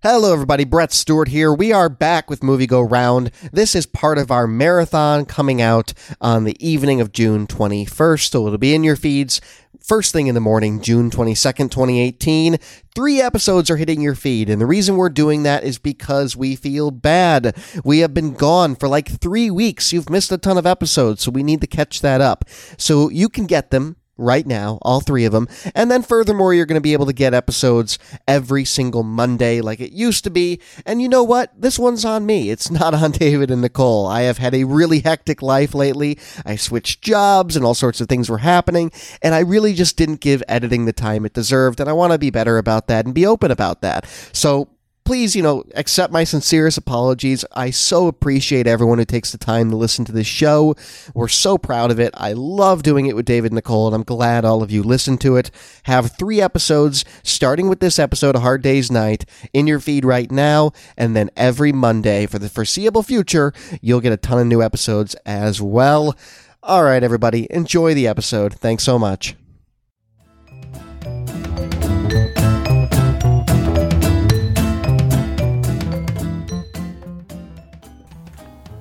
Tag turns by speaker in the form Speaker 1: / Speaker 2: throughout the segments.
Speaker 1: Hello, everybody. Brett Stewart here. We are back with Movie Go Round. This is part of our marathon coming out on the evening of June 21st. So it'll be in your feeds first thing in the morning, June 22nd, 2018. Three episodes are hitting your feed. And the reason we're doing that is because we feel bad. We have been gone for like three weeks. You've missed a ton of episodes. So we need to catch that up. So you can get them right now, all three of them. And then furthermore, you're going to be able to get episodes every single Monday like it used to be. And you know what? This one's on me. It's not on David and Nicole. I have had a really hectic life lately. I switched jobs and all sorts of things were happening. And I really just didn't give editing the time it deserved. And I want to be better about that and be open about that. So please, you know, accept my sincerest apologies. I so appreciate everyone who takes the time to listen to this show. We're so proud of it. I love doing it with David Nicole, and I'm glad all of you listen to it. Have three episodes, starting with this episode, A Hard Day's Night, in your feed right now, and then every Monday for the foreseeable future, you'll get a ton of new episodes as well. All right, everybody, enjoy the episode. Thanks so much.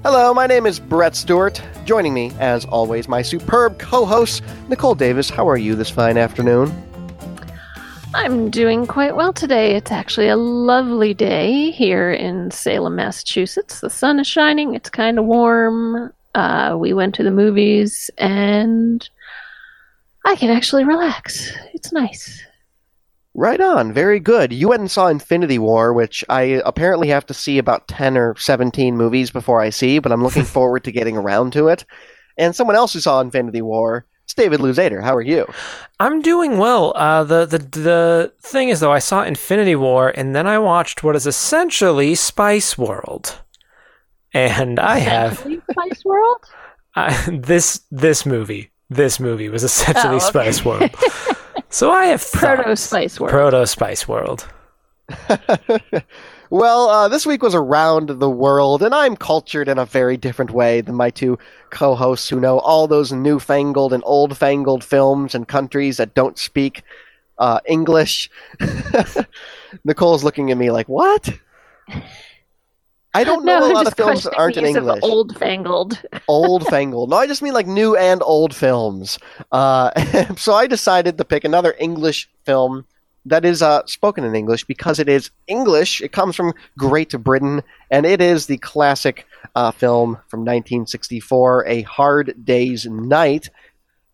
Speaker 1: Hello, my name is Brett Stewart. Joining me, as always, my superb co host, Nicole Davis. How are you this fine afternoon?
Speaker 2: I'm doing quite well today. It's actually a lovely day here in Salem, Massachusetts. The sun is shining, it's kind of warm. Uh, we went to the movies, and I can actually relax. It's nice.
Speaker 1: Right on. Very good. You went and saw Infinity War, which I apparently have to see about 10 or 17 movies before I see, but I'm looking forward to getting around to it. And someone else who saw Infinity War, it's David Luzader. How are you?
Speaker 3: I'm doing well. Uh, the, the the thing is, though, I saw Infinity War, and then I watched what is essentially Spice World, and I have
Speaker 2: Spice World.
Speaker 3: Uh, this this movie. This movie was essentially
Speaker 2: Oh, okay.
Speaker 3: Spice World. So I have
Speaker 2: Proto
Speaker 3: thoughts.
Speaker 2: Spice World.
Speaker 3: Proto Spice World.
Speaker 1: well, uh, this week was around the world, and I'm cultured in a very different way than my two co hosts who know all those newfangled and old fangled films and countries that don't speak uh, English. Nicole's looking at me like, what? I don't know
Speaker 2: no,
Speaker 1: a lot of films that aren't in English.
Speaker 2: Old fangled.
Speaker 1: old fangled. No, I just mean like new and old films. Uh, so I decided to pick another English film that is uh, spoken in English because it is English. It comes from Great Britain, and it is the classic uh, film from 1964, A Hard Day's Night.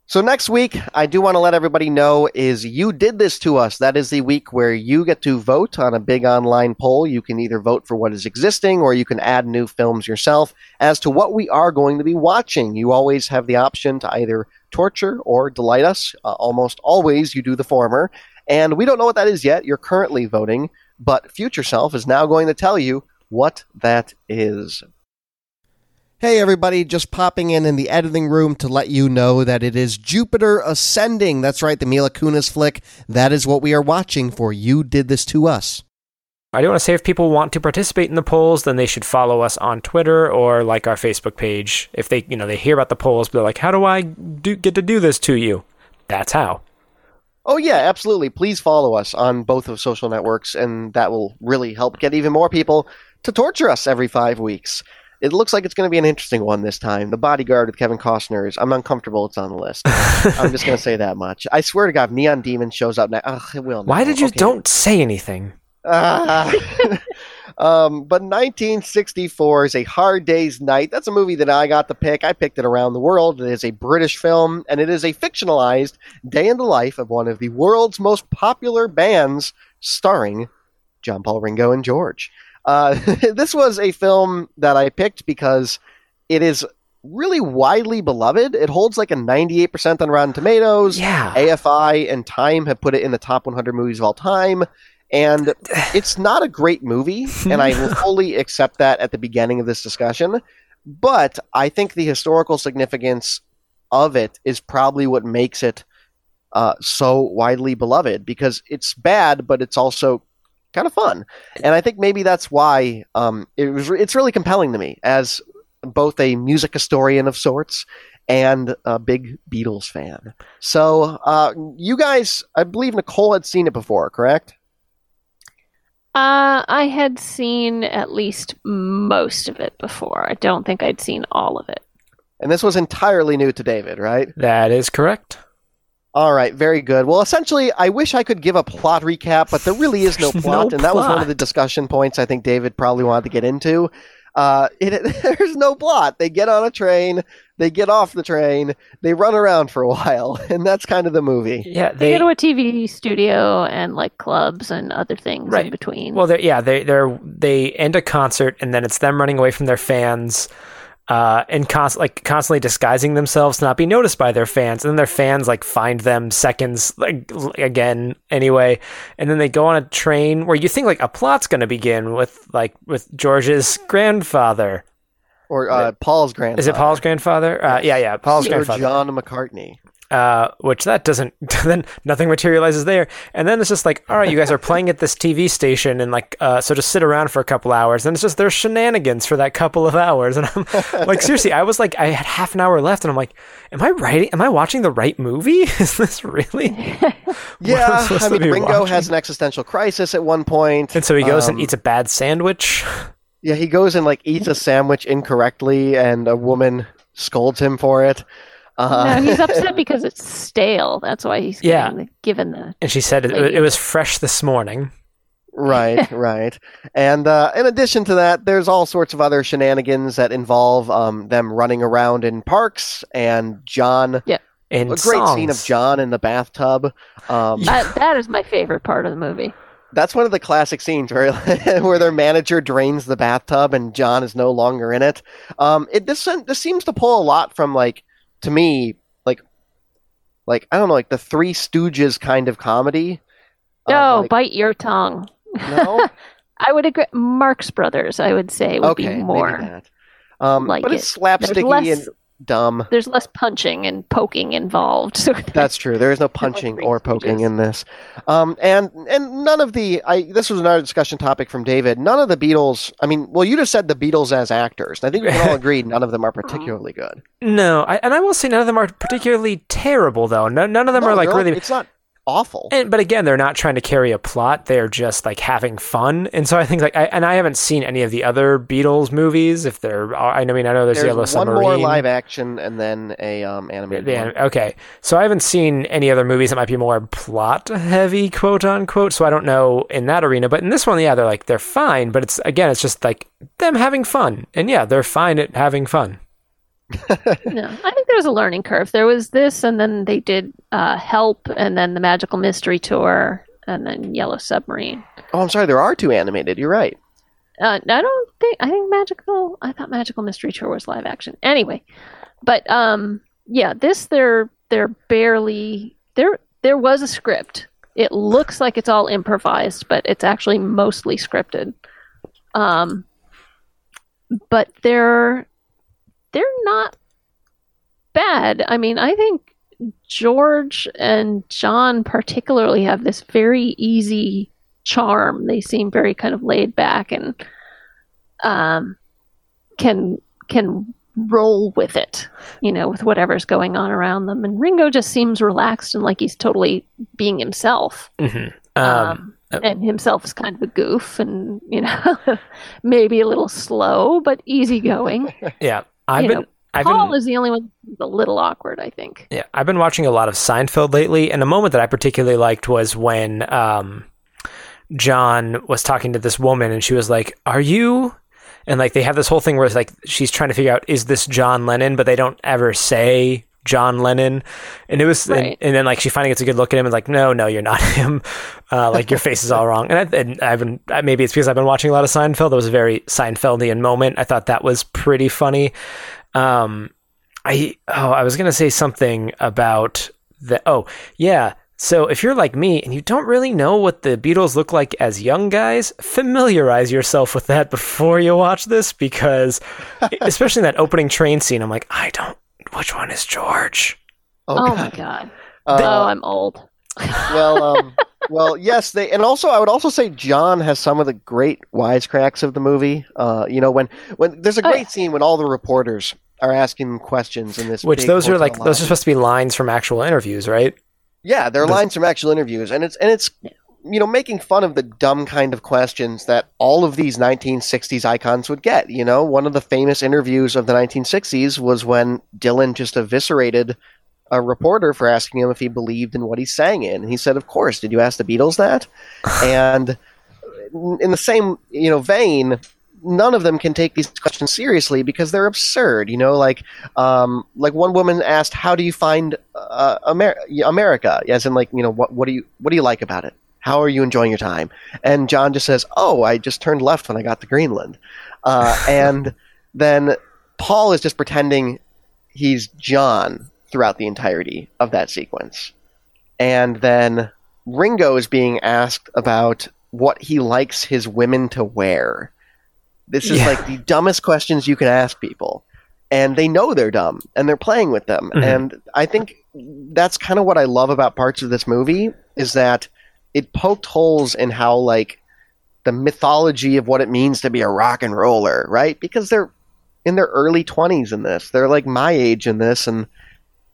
Speaker 1: So next week, I do want to let everybody know is you did this to us. That is the week where you get to vote on a big online poll. You can either vote for what is existing or you can add new films yourself as to what we are going to be watching. You always have the option to either torture or delight us. Uh, almost always you do the former. And we don't know what that is yet. You're currently voting, but Future Self is now going to tell you what that is. Hey everybody, just popping in in the editing room to let you know that it is Jupiter Ascending. That's right, the Mila Kunis flick. That is what we are watching for You Did This To Us.
Speaker 3: I do want to say if people want to participate in the polls, then they should follow us on Twitter or like our Facebook page. If they, you know, they hear about the polls, but they're like, "How do I do, get to do this to you?" That's how.
Speaker 1: Oh yeah, absolutely. Please follow us on both of social networks, and that will really help get even more people to torture us every five weeks. It looks like it's going to be an interesting one this time. The Bodyguard with Kevin Costner is. I'm uncomfortable. It's on the list. I'm just going to say that much. I swear to God, Neon Demon shows up now. Ugh, it will.
Speaker 3: Why did you
Speaker 1: Okay.
Speaker 3: don't say anything?
Speaker 1: Ah. um, but 1964 is a hard day's night. That's a movie that I got to pick. I picked it around the world. It is a British film, and it is a fictionalized day in the life of one of the world's most popular bands, starring John Paul Ringo and George. Uh, this was a film that I picked because it is really widely beloved. It holds like a 98% on Rotten Tomatoes.
Speaker 3: Yeah.
Speaker 1: AFI and Time have put it in the top 100 movies of all time. And it's not a great movie, and I will fully accept that at the beginning of this discussion. But I think the historical significance of it is probably what makes it uh, so widely beloved because it's bad, but it's also kind of fun. And I think maybe that's why um, it was. It's really compelling to me as both a music historian of sorts and a big Beatles fan. So, uh, you guys, I believe Nicole had seen it before, correct?
Speaker 2: Uh, I had seen at least most of it before. I don't think I'd seen all of it.
Speaker 1: And this was entirely new to David, right?
Speaker 3: That is correct.
Speaker 1: All right, very good. Well, essentially, I wish I could give a plot recap, but there really is no plot,
Speaker 3: no
Speaker 1: and that was one of the discussion points I think David probably wanted to get into. Uh, it, there's no plot. They get on a train, they get off the train, they run around for a while, and that's kind of the movie.
Speaker 3: Yeah,
Speaker 2: They
Speaker 3: they.
Speaker 2: go to a TV studio and like clubs and other things
Speaker 3: Right.
Speaker 2: in between.
Speaker 3: Well, they're, yeah, they they're they end a concert and then it's them running away from their fans, uh, and const- like constantly disguising themselves to not be noticed by their fans. And then their fans like find them seconds like again anyway, and then they go on a train where you think like a plot's going to begin with like with George's grandfather.
Speaker 1: Or uh, Paul's grandfather.
Speaker 3: Is it Paul's grandfather? Uh, yeah, yeah, Paul's
Speaker 1: Sir
Speaker 3: grandfather.
Speaker 1: John McCartney.
Speaker 3: Uh, which that doesn't then nothing materializes there. And then it's just like all right you guys are playing at this tv station and like uh, so just sit around for a couple hours. And it's just there's shenanigans for that couple of hours. And i'm like seriously i was like i had half an hour left and i'm like am i writing am i watching the right movie? Is this really
Speaker 1: Yeah,
Speaker 3: I'm supposed
Speaker 1: I
Speaker 3: to
Speaker 1: mean,
Speaker 3: be
Speaker 1: Ringo
Speaker 3: watching?
Speaker 1: has an existential crisis at one
Speaker 3: and so he goes and
Speaker 1: Um,
Speaker 3: eats a bad sandwich.
Speaker 1: Yeah, he goes and like eats a sandwich incorrectly, and a woman scolds him for it. Uh,
Speaker 2: no, he's upset because it's stale. That's why he's
Speaker 3: Yeah.
Speaker 2: the, given the.
Speaker 3: and she said it, it was fresh this morning
Speaker 1: right, right. And uh, in addition to that, there's all sorts of other shenanigans that involve um, them running around in parks and John.
Speaker 3: in
Speaker 1: a great scene of. John in the bathtub. Um,
Speaker 2: That, that is my favorite part of the movie.
Speaker 1: That's one of the classic scenes where where their manager drains the bathtub and John is no longer in it. Um, it this this seems to pull a lot from like to me like like I don't know like the Three Stooges kind of comedy. Um,
Speaker 2: No,
Speaker 1: like-
Speaker 2: bite your tongue.
Speaker 1: no,
Speaker 2: I would agree. Marx Brothers, I would say, would
Speaker 1: okay,
Speaker 2: be more.
Speaker 1: maybe that. Um,
Speaker 2: like
Speaker 1: but it's
Speaker 2: it.
Speaker 1: slapsticky
Speaker 2: less-
Speaker 1: and dumb.
Speaker 2: There's less punching and poking involved. So
Speaker 1: That's true. There is no punching or poking in this, um, and and none of the. I this was another discussion topic from David. None of the Beatles. I mean, well, you just said the Beatles as actors. I think we can all agree none of them are particularly good.
Speaker 3: no I, and i will say none of them are particularly terrible though no, none of them
Speaker 1: No,
Speaker 3: are like really
Speaker 1: It's not awful.
Speaker 3: And, but again, they're not trying to carry a plot. They're just like having fun. And so I think like, I, and I haven't seen any of the other Beatles movies. If they're, I mean, I know there's,
Speaker 1: There's
Speaker 3: Yellow
Speaker 1: one
Speaker 3: Submarine.
Speaker 1: more live action and then a um, animated
Speaker 3: Yeah,
Speaker 1: one.
Speaker 3: okay. So I haven't seen any other movies that might be more plot heavy, quote unquote. So I don't know in that arena. But in this one, yeah, they're like they're fine. But it's again, it's just like them having fun, and yeah, they're fine at having fun.
Speaker 2: No, I think there was a learning curve. There was this, and then they did uh, Help, and then the Magical Mystery Tour, and then Yellow Submarine.
Speaker 1: Oh, I'm sorry. There are two animated. You're right.
Speaker 2: Uh, I don't think I think Magical. I thought Magical Mystery Tour was live action. Anyway, but um, yeah, this they're they're barely there. There was a script. It looks like it's all improvised, but it's actually mostly scripted. Um, but they're they're not bad. I mean, I think George and John particularly have this very easy charm. They seem very kind of laid back and um, can can roll with it, you know, with whatever's going on around them. And Ringo just seems relaxed and like he's totally being himself.
Speaker 3: hmm
Speaker 2: Um,
Speaker 3: Um, uh,
Speaker 2: and himself is kind of a goof and, you know, maybe a little slow, but easygoing.
Speaker 3: yeah, I've been.
Speaker 2: know,
Speaker 3: I've
Speaker 2: Paul
Speaker 3: been,
Speaker 2: is the only one a little awkward, I think.
Speaker 3: Yeah, I've been watching a lot of Seinfeld lately, and a moment that I particularly liked was when um, John was talking to this woman, and she was like, "Are you?" And like they have this whole thing where it's like she's trying to figure out is this John Lennon, but they don't ever say John Lennon, and it was,
Speaker 2: Right.
Speaker 3: and, and then like she finally gets a good look at him and like, no, no, you're not him, uh, like your face is all wrong. And, I, and I've been maybe it's because I've been watching a lot of Seinfeld. That was a very Seinfeldian moment. I thought that was pretty funny. Um, I oh, I was gonna say something about the oh yeah. So if you're like me and you don't really know what the Beatles look like as young guys, familiarize yourself with that before you watch this because especially in that opening train scene, I'm like, I don't which one is George?
Speaker 1: Oh,
Speaker 2: Oh,
Speaker 1: God.
Speaker 2: my god.
Speaker 1: Uh,
Speaker 2: oh, I'm old.
Speaker 1: well, um, well, yes, they, and also I would also say John has some of the great wisecracks of the movie. Uh, you know, when when there's a
Speaker 2: Oh,
Speaker 1: great
Speaker 2: yeah.
Speaker 1: scene when all the reporters are asking questions in this,
Speaker 3: Which
Speaker 1: big
Speaker 3: those are
Speaker 1: hotel
Speaker 3: like those are supposed to be lines from actual interviews, right?
Speaker 1: yeah, they're
Speaker 3: those-
Speaker 1: lines from actual interviews, and it's and it's you know, making fun of the dumb kind of questions that all of these 1960s icons would get. You know, one of the famous interviews of the 1960s was when Dylan just eviscerated a reporter for asking him if he believed in what he sang in. And he said, "Of course. Did you ask the Beatles that?" and in the same you know vein, none of them can take these questions seriously because they're absurd. You know, like um, like one woman asked, "How do you find uh, Amer- America?" As in, like you know, what what do you what do you like about it? How are you enjoying your time? And John just says, "Oh, I just turned left when I got to Greenland," uh, and then Paul is just pretending he's John throughout the entirety of that sequence, and then Ringo is being asked about what he likes his women to wear this is
Speaker 3: Yeah.
Speaker 1: like the dumbest questions you can ask people. And they know they're dumb and they're playing with them.
Speaker 3: Mhm.
Speaker 1: And I think that's kind of what I love about parts of this movie is that it poked holes in how like the mythology of what it means to be a rock and roller, right? Because they're in their early 20s in this. They're like my age in this and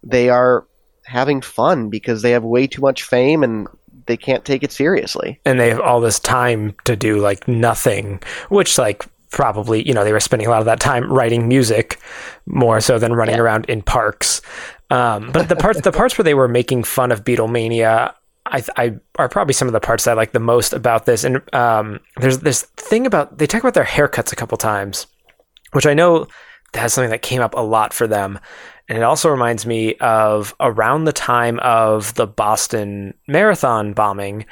Speaker 1: they are having fun because they have way too much fame and they can't take it seriously.
Speaker 3: and they have all this time to do like nothing, which like probably you know they were spending a lot of that time writing music more so than running
Speaker 2: Yeah.
Speaker 3: around in parks. Um, but the parts the parts where they were making fun of Beatlemania. I, I are probably some of the parts that I like the most about this, and um, there's this thing about they talk about their haircuts a couple times, which I know that's something that came up a lot for them, and it also reminds me of around the time of the Boston Marathon bombing.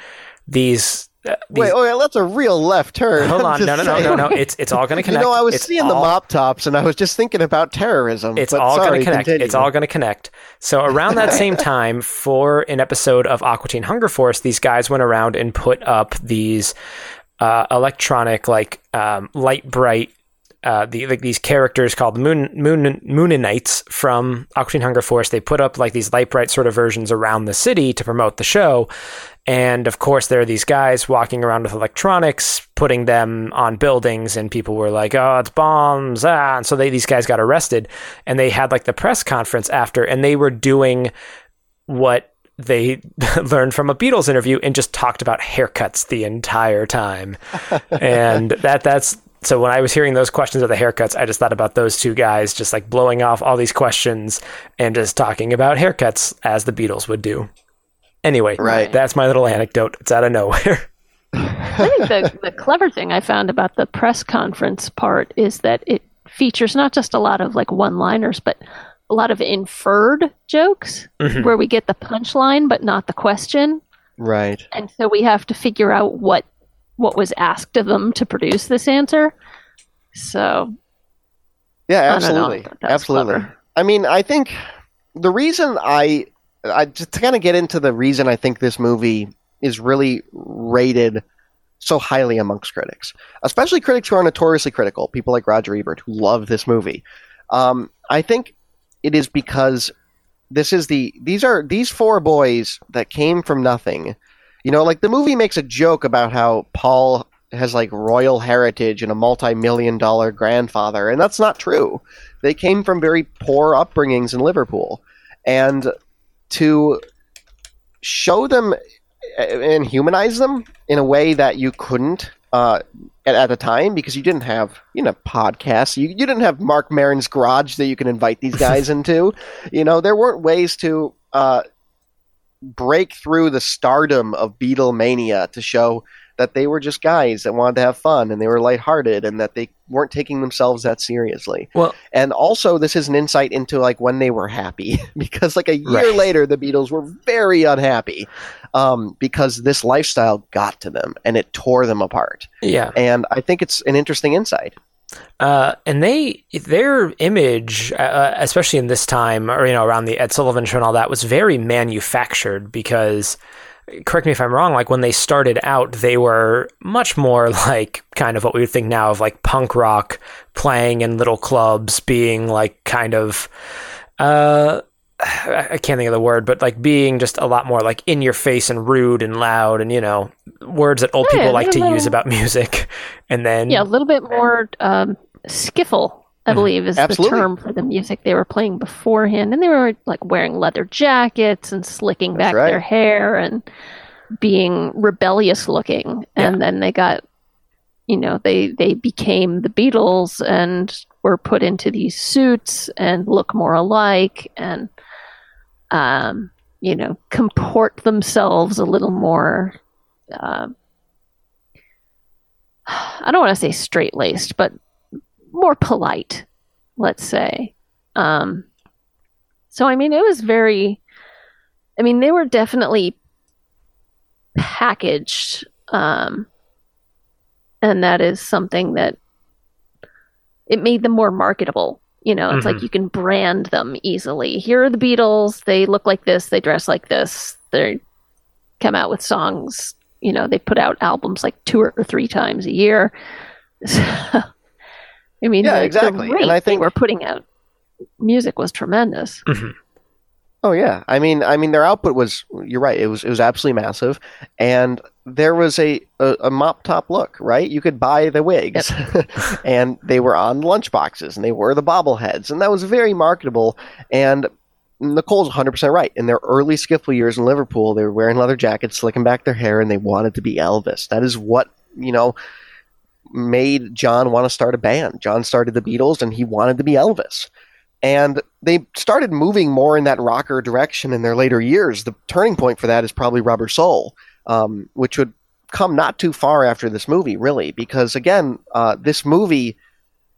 Speaker 3: These, uh, these
Speaker 1: Wait, oh yeah, that's a real left turn.
Speaker 3: hold on, no, no, no, no, no. It's it's all going to connect.
Speaker 1: You know, I was
Speaker 3: It's
Speaker 1: seeing the
Speaker 3: all-
Speaker 1: mop tops, and I was just thinking about terrorism.
Speaker 3: It's all going to connect.
Speaker 1: continue.
Speaker 3: It's all going to connect. So around that same time, for an episode of Aqua Teen Hunger Force, these guys went around and put up these uh, electronic, like um, Lite-Brite. Uh, the like these characters called Moon Moon Mooninites from Aqua Teen Hunger Force. They put up like these Lite-Brite sort of versions around the city to promote the show, and of course there are these guys walking around with electronics, putting them on buildings, and people were like, "Oh, it's bombs!" Ah, and so they these guys got arrested, and they had like the press conference after, and they were doing what they learned from a Beatles interview and just talked about haircuts the entire time. and that that's so when I was hearing those questions of the haircuts, I just thought about those two guys just like blowing off all these questions and just talking about haircuts as the Beatles would do. Anyway,
Speaker 1: Right.
Speaker 3: that's my little anecdote. It's out of nowhere.
Speaker 2: I think the, the clever thing I found about the press conference part is that it features not just a lot of like one liners, but a lot of inferred jokes
Speaker 3: Mhm.
Speaker 2: where we get the punchline but not the question.
Speaker 1: right.
Speaker 2: And so we have to figure out what what was asked of them to produce this answer. So
Speaker 1: Yeah,
Speaker 2: I don't know.
Speaker 1: absolutely,
Speaker 2: I thought that was
Speaker 1: absolutely.
Speaker 2: clever.
Speaker 1: I mean, I think the reason I, I just to kind of get into the reason I think this movie is really rated so highly amongst critics, especially critics who are notoriously critical, people like Roger Ebert who love this movie. Um, I think it is because this is the these are these four boys that came from nothing. You know, like the movie makes a joke about how Paul has like royal heritage and a multi-million dollar grandfather, and that's not true. They came from very poor upbringings in Liverpool, and to show them and humanize them in a way that you couldn't uh, at, at the time because you didn't have you know podcasts. You, you didn't have Marc Maron's garage that you can invite these guys into. You know there weren't ways to uh, break through the stardom of Beatlemania to show that they were just guys that wanted to have fun and they were lighthearted and that they weren't taking themselves that seriously.
Speaker 3: Well-
Speaker 1: and also this is an insight into like when they were happy because like a year
Speaker 3: Right.
Speaker 1: later the Beatles were very unhappy um, because this lifestyle got to them and it tore them apart.
Speaker 3: Yeah.
Speaker 1: And I think it's an interesting insight.
Speaker 3: Uh, and they their image, uh, especially in this time, or you know, around the Ed Sullivan show and all that, was very manufactured because. Correct me if I'm wrong. Like when they started out, they were much more like kind of what we would think now of like punk rock, playing in little clubs, being like kind of, uh, I can't think of the word, but like being just a lot more like in your face and rude and loud, and you know, words that old
Speaker 2: Yeah,
Speaker 3: people like to
Speaker 2: they're
Speaker 3: use about music. And then
Speaker 2: yeah, a little bit more um, skiffle, I
Speaker 3: Mhm.
Speaker 2: believe, is
Speaker 1: Absolutely.
Speaker 2: the term for the music they were playing beforehand, and they were like wearing leather jackets and slicking
Speaker 1: That's
Speaker 2: back
Speaker 1: right.
Speaker 2: their hair, and being rebellious looking and
Speaker 3: Yeah.
Speaker 2: then they got you know they they became the beatles and were put into these suits and look more alike and um you know comport themselves a little more um i don't want to say straight laced but more polite let's say. Um so i mean it was very i mean they were definitely packaged um and that is something that it made them more marketable. You know it's like
Speaker 3: Mhm.
Speaker 2: you can brand them easily. Here are the beatles. They look like this. They dress like this. They come out with songs. You know they put out albums like two or three times a year i mean
Speaker 1: Yeah,
Speaker 2: the, the
Speaker 1: exactly. And I think
Speaker 2: we're putting out music was tremendous
Speaker 3: Mhm.
Speaker 1: Oh yeah, I mean, I mean, their output was. You're right. It was it was absolutely massive, and there was a a, a mop top look. Right, you could buy the wigs, and they were on lunchboxes, and they were the bobbleheads, and that was very marketable. And Nicole's 100 percent right. In their early skiffle years in Liverpool, they were wearing leather jackets, slicking back their hair, and they wanted to be Elvis. That is what you know made John want to start a band. John started the Beatles, and he wanted to be Elvis. And they started moving more in that rocker direction in their later years. The turning point for that is probably Rubber Soul, um, which would come not too far after this movie, really, because again, uh, this movie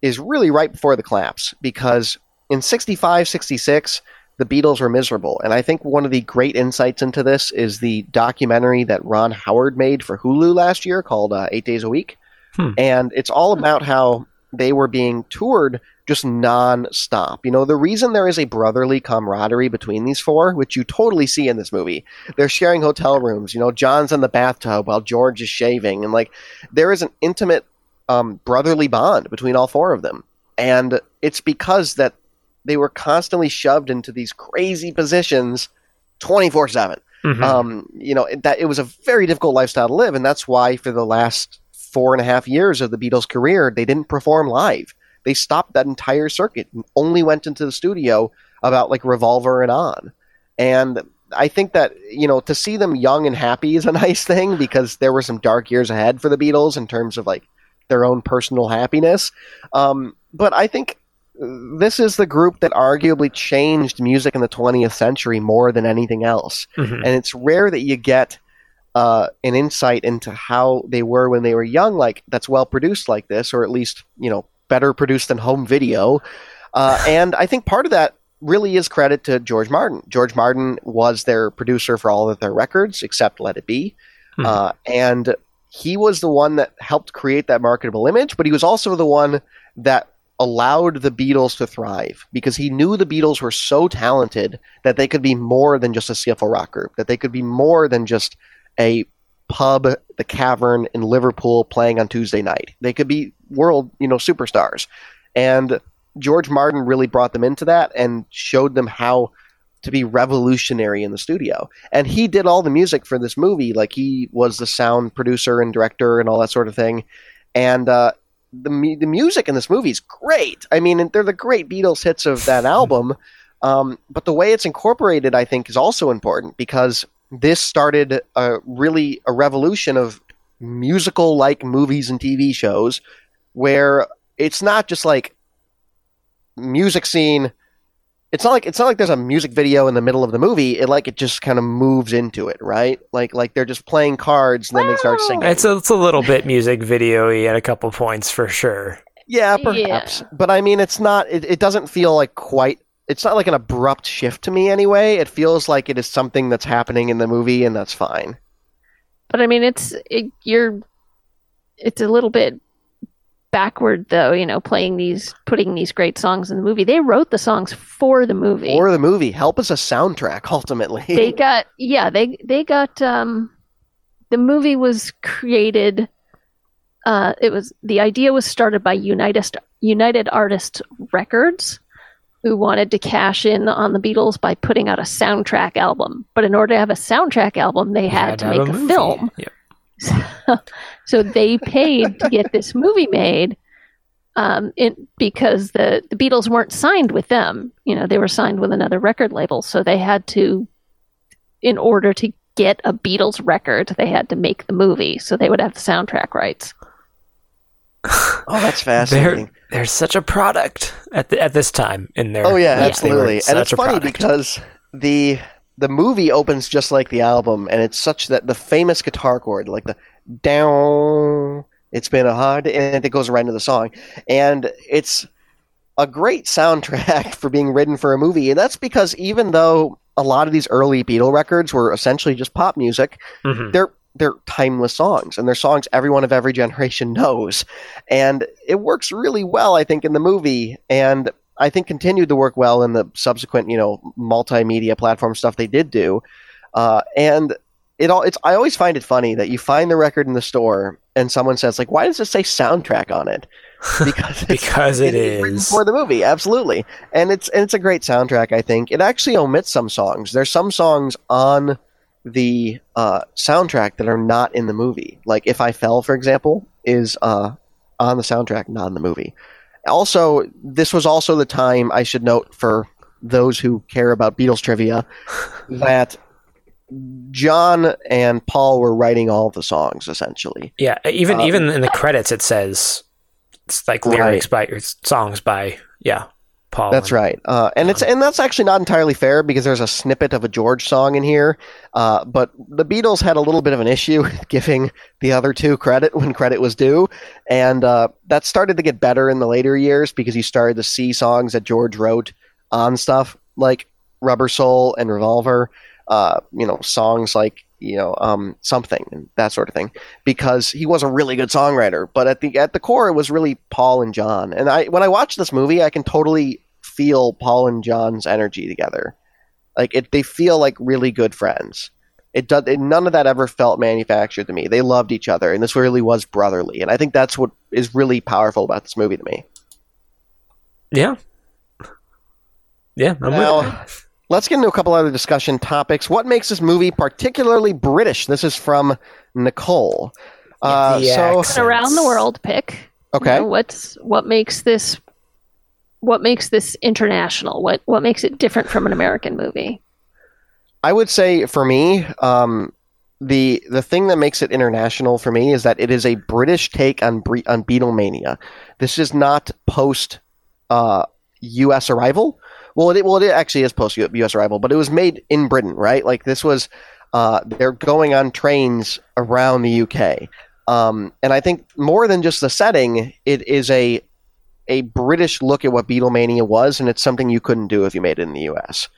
Speaker 1: is really right before the collapse. Because in 65, 66, the Beatles were miserable. And I think one of the great insights into this is the documentary that Ron Howard made for Hulu last year called uh, Eight Days a Week.
Speaker 3: Hmm.
Speaker 1: And it's all about how they were being toured just non-stop. You know, the reason there is a brotherly camaraderie between these four, which you totally see in this movie, they're sharing hotel rooms. You know, John's in the bathtub while George is shaving, and like there is an intimate um, brotherly bond between all four of them, and it's because that they were constantly shoved into these crazy positions, twenty four seven
Speaker 3: Mhm.
Speaker 1: um, you know it- that it was a very difficult lifestyle to live, and that's why for the last four and a half years of the Beatles' career, they didn't perform live. They stopped that entire circuit and only went into the studio about like Revolver and on. And I think that you know to see them young and happy is a nice thing because there were some dark years ahead for the Beatles in terms of like their own personal happiness. Um, but I think this is the group that arguably changed music in the 20th century more than anything else
Speaker 3: Mhm.
Speaker 1: and it's rare that you get uh, an insight into how they were when they were young, like that's well produced like this, or at least you know better produced than home video. Uh, and I think part of that really is credit to George Martin. George Martin was their producer for all of their records except Let It Be,
Speaker 3: Hmm.
Speaker 1: uh, and he was the one that helped create that marketable image. But he was also the one that allowed the Beatles to thrive because he knew the Beatles were so talented that they could be more than just a skiffle rock group, that they could be more than just a pub, the Cavern in Liverpool playing on Tuesday night. They could be world, you know, superstars. And George Martin really brought them into that and showed them how to be revolutionary in the studio. And he did all the music for this movie. Like he was the sound producer and director and all that sort of thing. And uh, the mu- the music in this movie is great. I mean, they're the great Beatles hits of that album. Um, but the way it's incorporated, I think, is also important because this started a really a revolution of musical like movies and TV shows where it's not just like music scene it's not like it's not like there's a music video in the middle of the movie it like it just kind of moves into it right like like they're just playing cards and then they start singing
Speaker 3: It's a, it's a little bit music video-y at a couple points for sure.
Speaker 1: Yeah, perhaps.
Speaker 2: Yeah.
Speaker 1: But I mean, it's not. It, it doesn't feel like quite. It's not like an abrupt shift to me anyway. It feels like it is something that's happening in the movie, and that's fine.
Speaker 2: But I mean, it's it, you're it's a little bit backward though. You know, playing these, putting these great songs in the movie. They wrote the songs for the movie.
Speaker 1: Or the movie help us a soundtrack. Ultimately,
Speaker 2: they got yeah they they got um the movie was created uh it was the idea was started by united united artists records who wanted to cash in on the beatles by putting out a soundtrack album but in order to have a soundtrack album they had, to
Speaker 3: have
Speaker 2: make a,
Speaker 3: movie.
Speaker 2: film
Speaker 3: Yep.
Speaker 2: so they paid to get this movie made um, it, because the, the Beatles weren't signed with them. You know, they were signed with another record label. So they had to, in order to get a Beatles record, they had to make the movie, so they would have the soundtrack rights.
Speaker 1: Oh, that's fascinating.
Speaker 3: they're such a product at the, at this time in their
Speaker 1: Oh yeah, absolutely. And it's funny
Speaker 3: product.
Speaker 1: because the the movie opens just like the album, and it's such that the famous guitar chord, like the down, it's been a hard, and it goes right into the song, and it's a great soundtrack for being written for a movie, and that's because even though a lot of these early Beatle records were essentially just pop music,
Speaker 3: Mhm.
Speaker 1: they're they're timeless songs and they're songs everyone of every generation knows and it works really well i think in the movie and i think continued to work well in the subsequent you know multimedia platform stuff they did do uh, and it all it's i always find it funny that you find the record in the store and someone says like why does it say soundtrack on it because it's
Speaker 3: because it
Speaker 1: it's
Speaker 3: is.
Speaker 1: for the movie, absolutely, and it's and it's a great soundtrack. I think it actually omits some songs. There's some songs on the uh, soundtrack that are not in the movie. Like "If I Fell," for example, is uh, on the soundtrack, not in the movie. Also, this was also the time I should note for those who care about Beatles trivia that John and Paul were writing all the songs essentially.
Speaker 3: Yeah, even
Speaker 1: Um,
Speaker 3: even in the credits it says it's like lyrics by songs by yeah Paul.
Speaker 1: That's right, uh, and it's and that's actually not entirely fair because there's a snippet of a George song in here, uh, but the Beatles had a little bit of an issue with giving the other two credit when credit was due, and uh, that started to get better in the later years because you started to see songs that George wrote on stuff like Rubber Soul and Revolver, uh, you know, songs like you know um, something and that sort of thing because he was a really good songwriter. But at the at the core, it was really Paul and John. And I when I watch this movie, I can totally feel Paul and John's energy together. Like it, they feel like really good friends. It does. It, none of that ever felt manufactured to me. They loved each other, and this really was brotherly. And I think that's what is really powerful about this movie to me.
Speaker 3: Yeah. Yeah, I'm with
Speaker 1: Now,
Speaker 3: you.
Speaker 1: Let's get into a couple other discussion topics. What makes this movie particularly British? This is from Nicole. Uh, so
Speaker 3: accent.
Speaker 2: Around the world pick. You
Speaker 1: okay,
Speaker 2: know, what's what makes this what makes this international? What what makes it different from an American movie?
Speaker 1: I would say for me, um, the the thing that makes it international for me is that it is a British take on on Beatlemania. This is not post uh, U.S. arrival. Well, it well it actually is post U.S. arrival, but it was made in Britain, right? Like this was uh, they're going on trains around the UK, um, and I think more than just the setting, it is a a British look at what Beatlemania was, and it's something you couldn't do if you made it in the U.S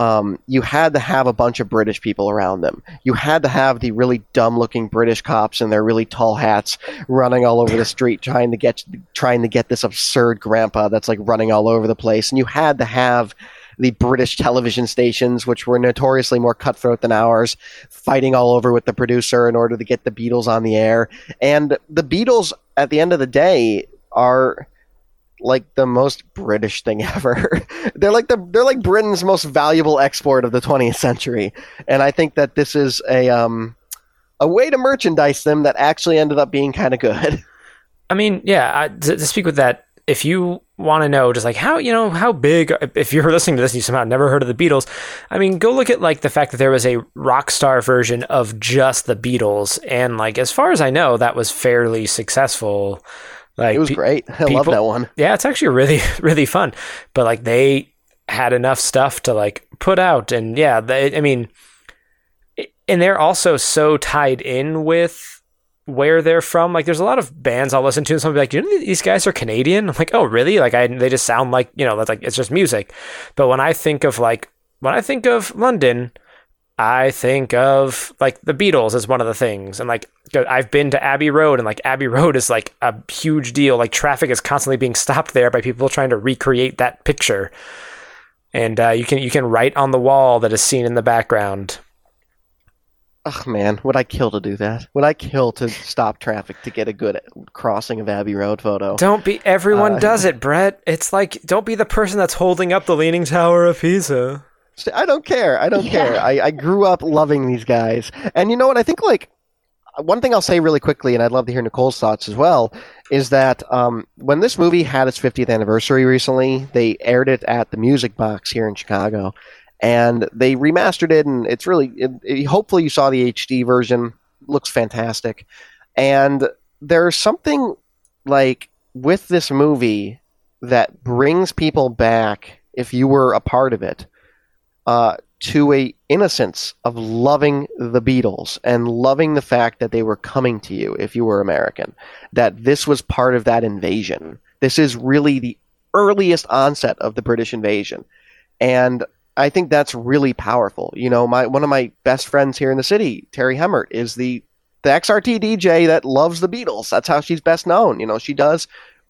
Speaker 1: um, you had to have a bunch of British people around them. You had to have the really dumb-looking British cops in their really tall hats running all over the street, trying to get trying to get this absurd grandpa that's like running all over the place. And you had to have the British television stations, which were notoriously more cutthroat than ours, fighting all over with the producer in order to get the Beatles on the air. And the Beatles, at the end of the day, are like the most British thing ever. they're like the they're like Britain's most valuable export of the 20th century, and I think that this is a um a way to merchandise them that actually ended up being kind of good.
Speaker 3: I mean, yeah, I, to, to speak with that, if you want to know just like how, you know, how big, if you're listening to this and you somehow never heard of the Beatles, I mean, go look at like the fact that there was a rock star version of just the Beatles. And like, as far as I know, that was fairly successful. Like,
Speaker 1: It was
Speaker 3: pe-
Speaker 1: great. I love that one.
Speaker 3: yeah, it's actually really, really fun. But like, they had enough stuff to like put out. And yeah, they, I mean, and they're also so tied in with where they're from. Like, there's a lot of bands I'll listen to, and somebody like, you know, these guys are Canadian. I'm like, oh, really? Like, I they just sound like you know, that's like it's just music. But when I think of like when I think of London, I think of like the Beatles as one of the things, and like I've been to Abbey Road, and like Abbey Road is like a huge deal. Like traffic is constantly being stopped there by people trying to recreate that picture, and uh, you can you can write on the wall that is seen in the background.
Speaker 1: Oh man, would I kill to do that? Would I kill to stop traffic to get a good crossing of Abbey Road photo?
Speaker 3: Don't be everyone
Speaker 1: Uh,
Speaker 3: does it, Brett. It's like don't be the person that's holding up the Leaning Tower of Pisa.
Speaker 1: I don't care. I don't
Speaker 2: Yeah.
Speaker 1: care. I, I grew up loving these guys. And you know what? I think, like, one thing I'll say really quickly, and I'd love to hear Nicole's thoughts as well, is that um, when this movie had its 50th anniversary recently, they aired it at the Music Box here in Chicago. and they remastered it, and it's really. It, it, hopefully, you saw the HD version. Looks fantastic, and there's something like with this movie that brings people back if you were a part of it uh, to a innocence of loving the Beatles and loving the fact that they were coming to you if you were American. That this was part of that invasion. This is really the earliest onset of the British invasion, and I think that's really powerful. You know, my one of my best friends here in the city, Terri Hemmert, is the the XRT DJ that loves the Beatles. That's how she's best known. You know, she does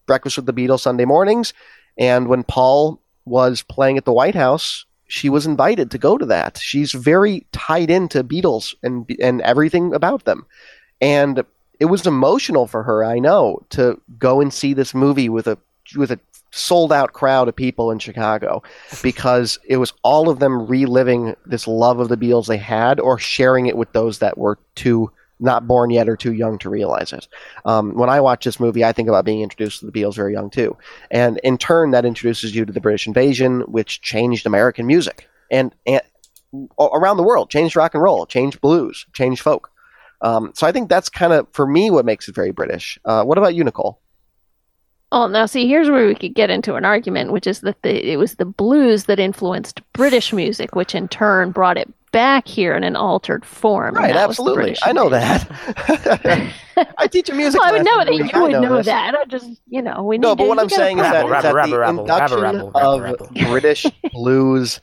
Speaker 1: Breakfast with the Beatles Sunday mornings, and when Paul was playing at the White House, she was invited to go to that. She's very tied into Beatles and and everything about them, and it was emotional for her. I know to go and see this movie with a with a sold out crowd of people in Chicago because it was all of them reliving this love of the Beatles they had or sharing it with those that were too not born yet or too young to realize it. Um, when I watch this movie, I think about being introduced to the Beatles very young too. And in turn, that introduces you to the British invasion, which changed American music and, and around the world, changed rock and roll, changed blues, changed folk. Um, so I think that's kind of, for me, what makes it very British. Uh, what about you, Nicole?
Speaker 2: Oh, now see, here's where we could get into an argument, which is that the, it was the blues that influenced British music, which in turn brought it back here in an altered form.
Speaker 1: Right, absolutely. I know that. I teach a music.
Speaker 2: well, I would know that
Speaker 1: you
Speaker 2: I would
Speaker 1: know,
Speaker 2: know
Speaker 1: this.
Speaker 2: that. I just, you know, we
Speaker 1: No,
Speaker 2: need
Speaker 1: but
Speaker 2: to-
Speaker 1: what I'm saying is that,
Speaker 3: Rabble, rabble,
Speaker 1: the
Speaker 3: rabble,
Speaker 1: induction
Speaker 3: rabble, rabble,
Speaker 1: of. British blues,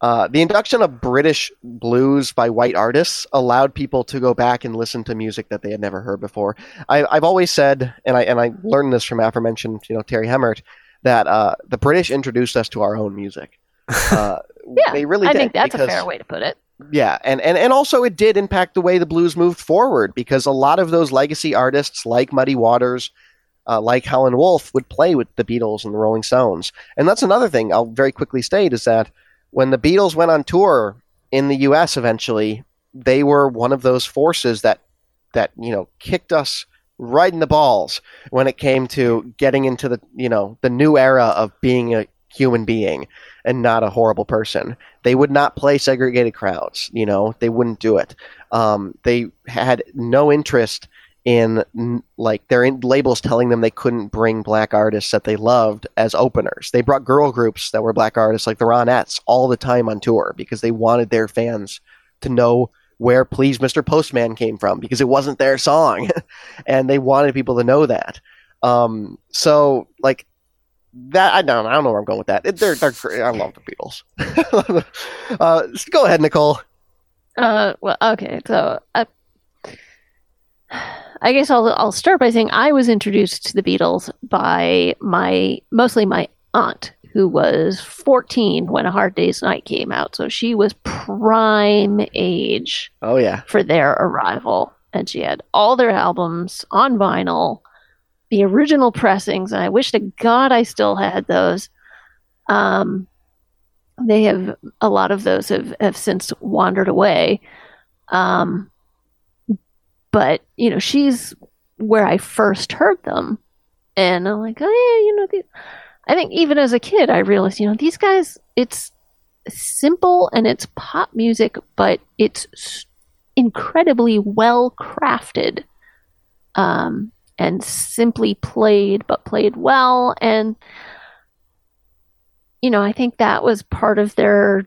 Speaker 1: uh, the induction of British blues by white artists allowed people to go back and listen to music that they had never heard before. I, I've always said, and I and I learned this from aforementioned, you know, Terri Hemmert, that uh, the British introduced us to our own music. Uh,
Speaker 2: Yeah,
Speaker 1: they really
Speaker 2: I
Speaker 1: did.
Speaker 2: think that's a fair way to put it.
Speaker 1: Yeah, and, and and also it did impact the way the blues moved forward because a lot of those legacy artists like Muddy Waters, uh, like Howlin' Wolf, would play with the Beatles and the Rolling Stones. And that's another thing I'll very quickly state is that when the Beatles went on tour in the U.S. eventually, they were one of those forces that that you know kicked us right in the balls when it came to getting into the you know the new era of being a human being and not a horrible person. They would not play segregated crowds. You know, they wouldn't do it. Um, they had no interest in like their labels telling them they couldn't bring black artists that they loved as openers. They brought girl groups that were black artists like the Ronettes all the time on tour because they wanted their fans to know where Please Mr. Postman came from because it wasn't their song and they wanted people to know that. Um, so like that I don't I don't know where I'm going with that. They're, they're great. I love the Beatles. uh, go ahead, Nicole.
Speaker 2: Uh, well, okay, so uh, I guess I'll I'll start by saying I was introduced to the Beatles by my mostly my aunt, who was 14 when A Hard Day's Night came out, so she was prime age
Speaker 1: Oh yeah,
Speaker 2: for their arrival, and she had all their albums on vinyl, the original pressings, and I wish to God I still had those. Um, they have a lot of those have, have since wandered away. Um, but you know, she's where I first heard them, and I'm like, oh yeah, you know, I think even as a kid, I realized, you know, these guys, it's simple and it's pop music, but it's incredibly well crafted, um, and simply played, but played well, and you know, I think that was part of their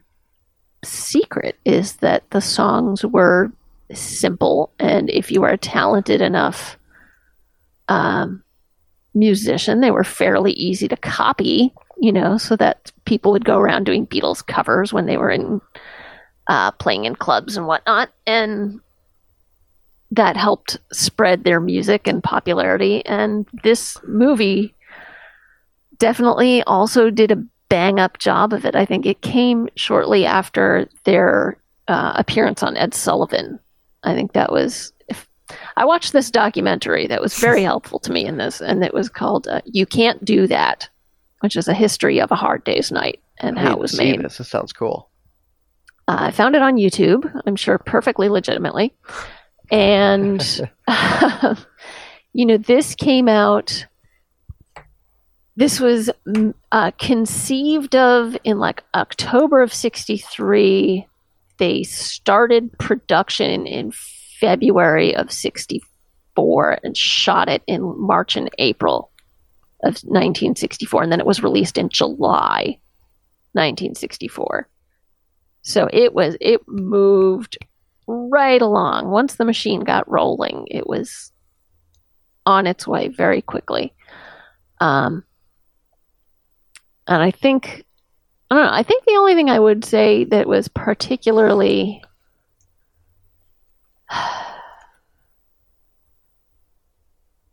Speaker 2: secret is that the songs were simple, and if you were a talented enough um, musician, they were fairly easy to copy. You know, so that people would go around doing Beatles covers when they were in uh, playing in clubs and whatnot, and that helped spread their music and popularity. And this movie definitely also did a bang up job of it. I think it came shortly after their uh, appearance on Ed Sullivan. I think that was. If, I watched this documentary that was very helpful to me in this, and it was called uh, "You Can't Do That," which is a history of a hard day's night and
Speaker 1: I
Speaker 2: how it was made.
Speaker 1: This. this sounds cool.
Speaker 2: Uh, I found it on YouTube. I'm sure perfectly legitimately, and you know this came out this was mm, uh, conceived of in like October of 63. They started production in February of 64 and shot it in March and April of 1964. And then it was released in July 1964. So it was, it moved right along. Once the machine got rolling, it was on its way very quickly. Um, and I think I don't know. I think the only thing I would say that was particularly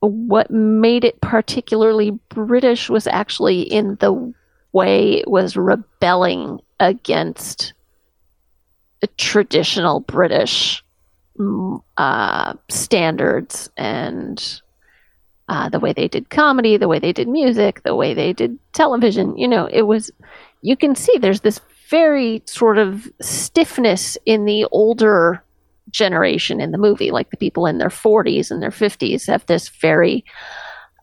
Speaker 2: what made it particularly British was actually in the way it was rebelling against traditional British mm, uh, standards and uh, the way they did comedy, the way they did music, the way they did television. You know, it was, you can see there's this very sort of stiffness in the older generation in the movie. Like the people in their 40s and their 50s have this very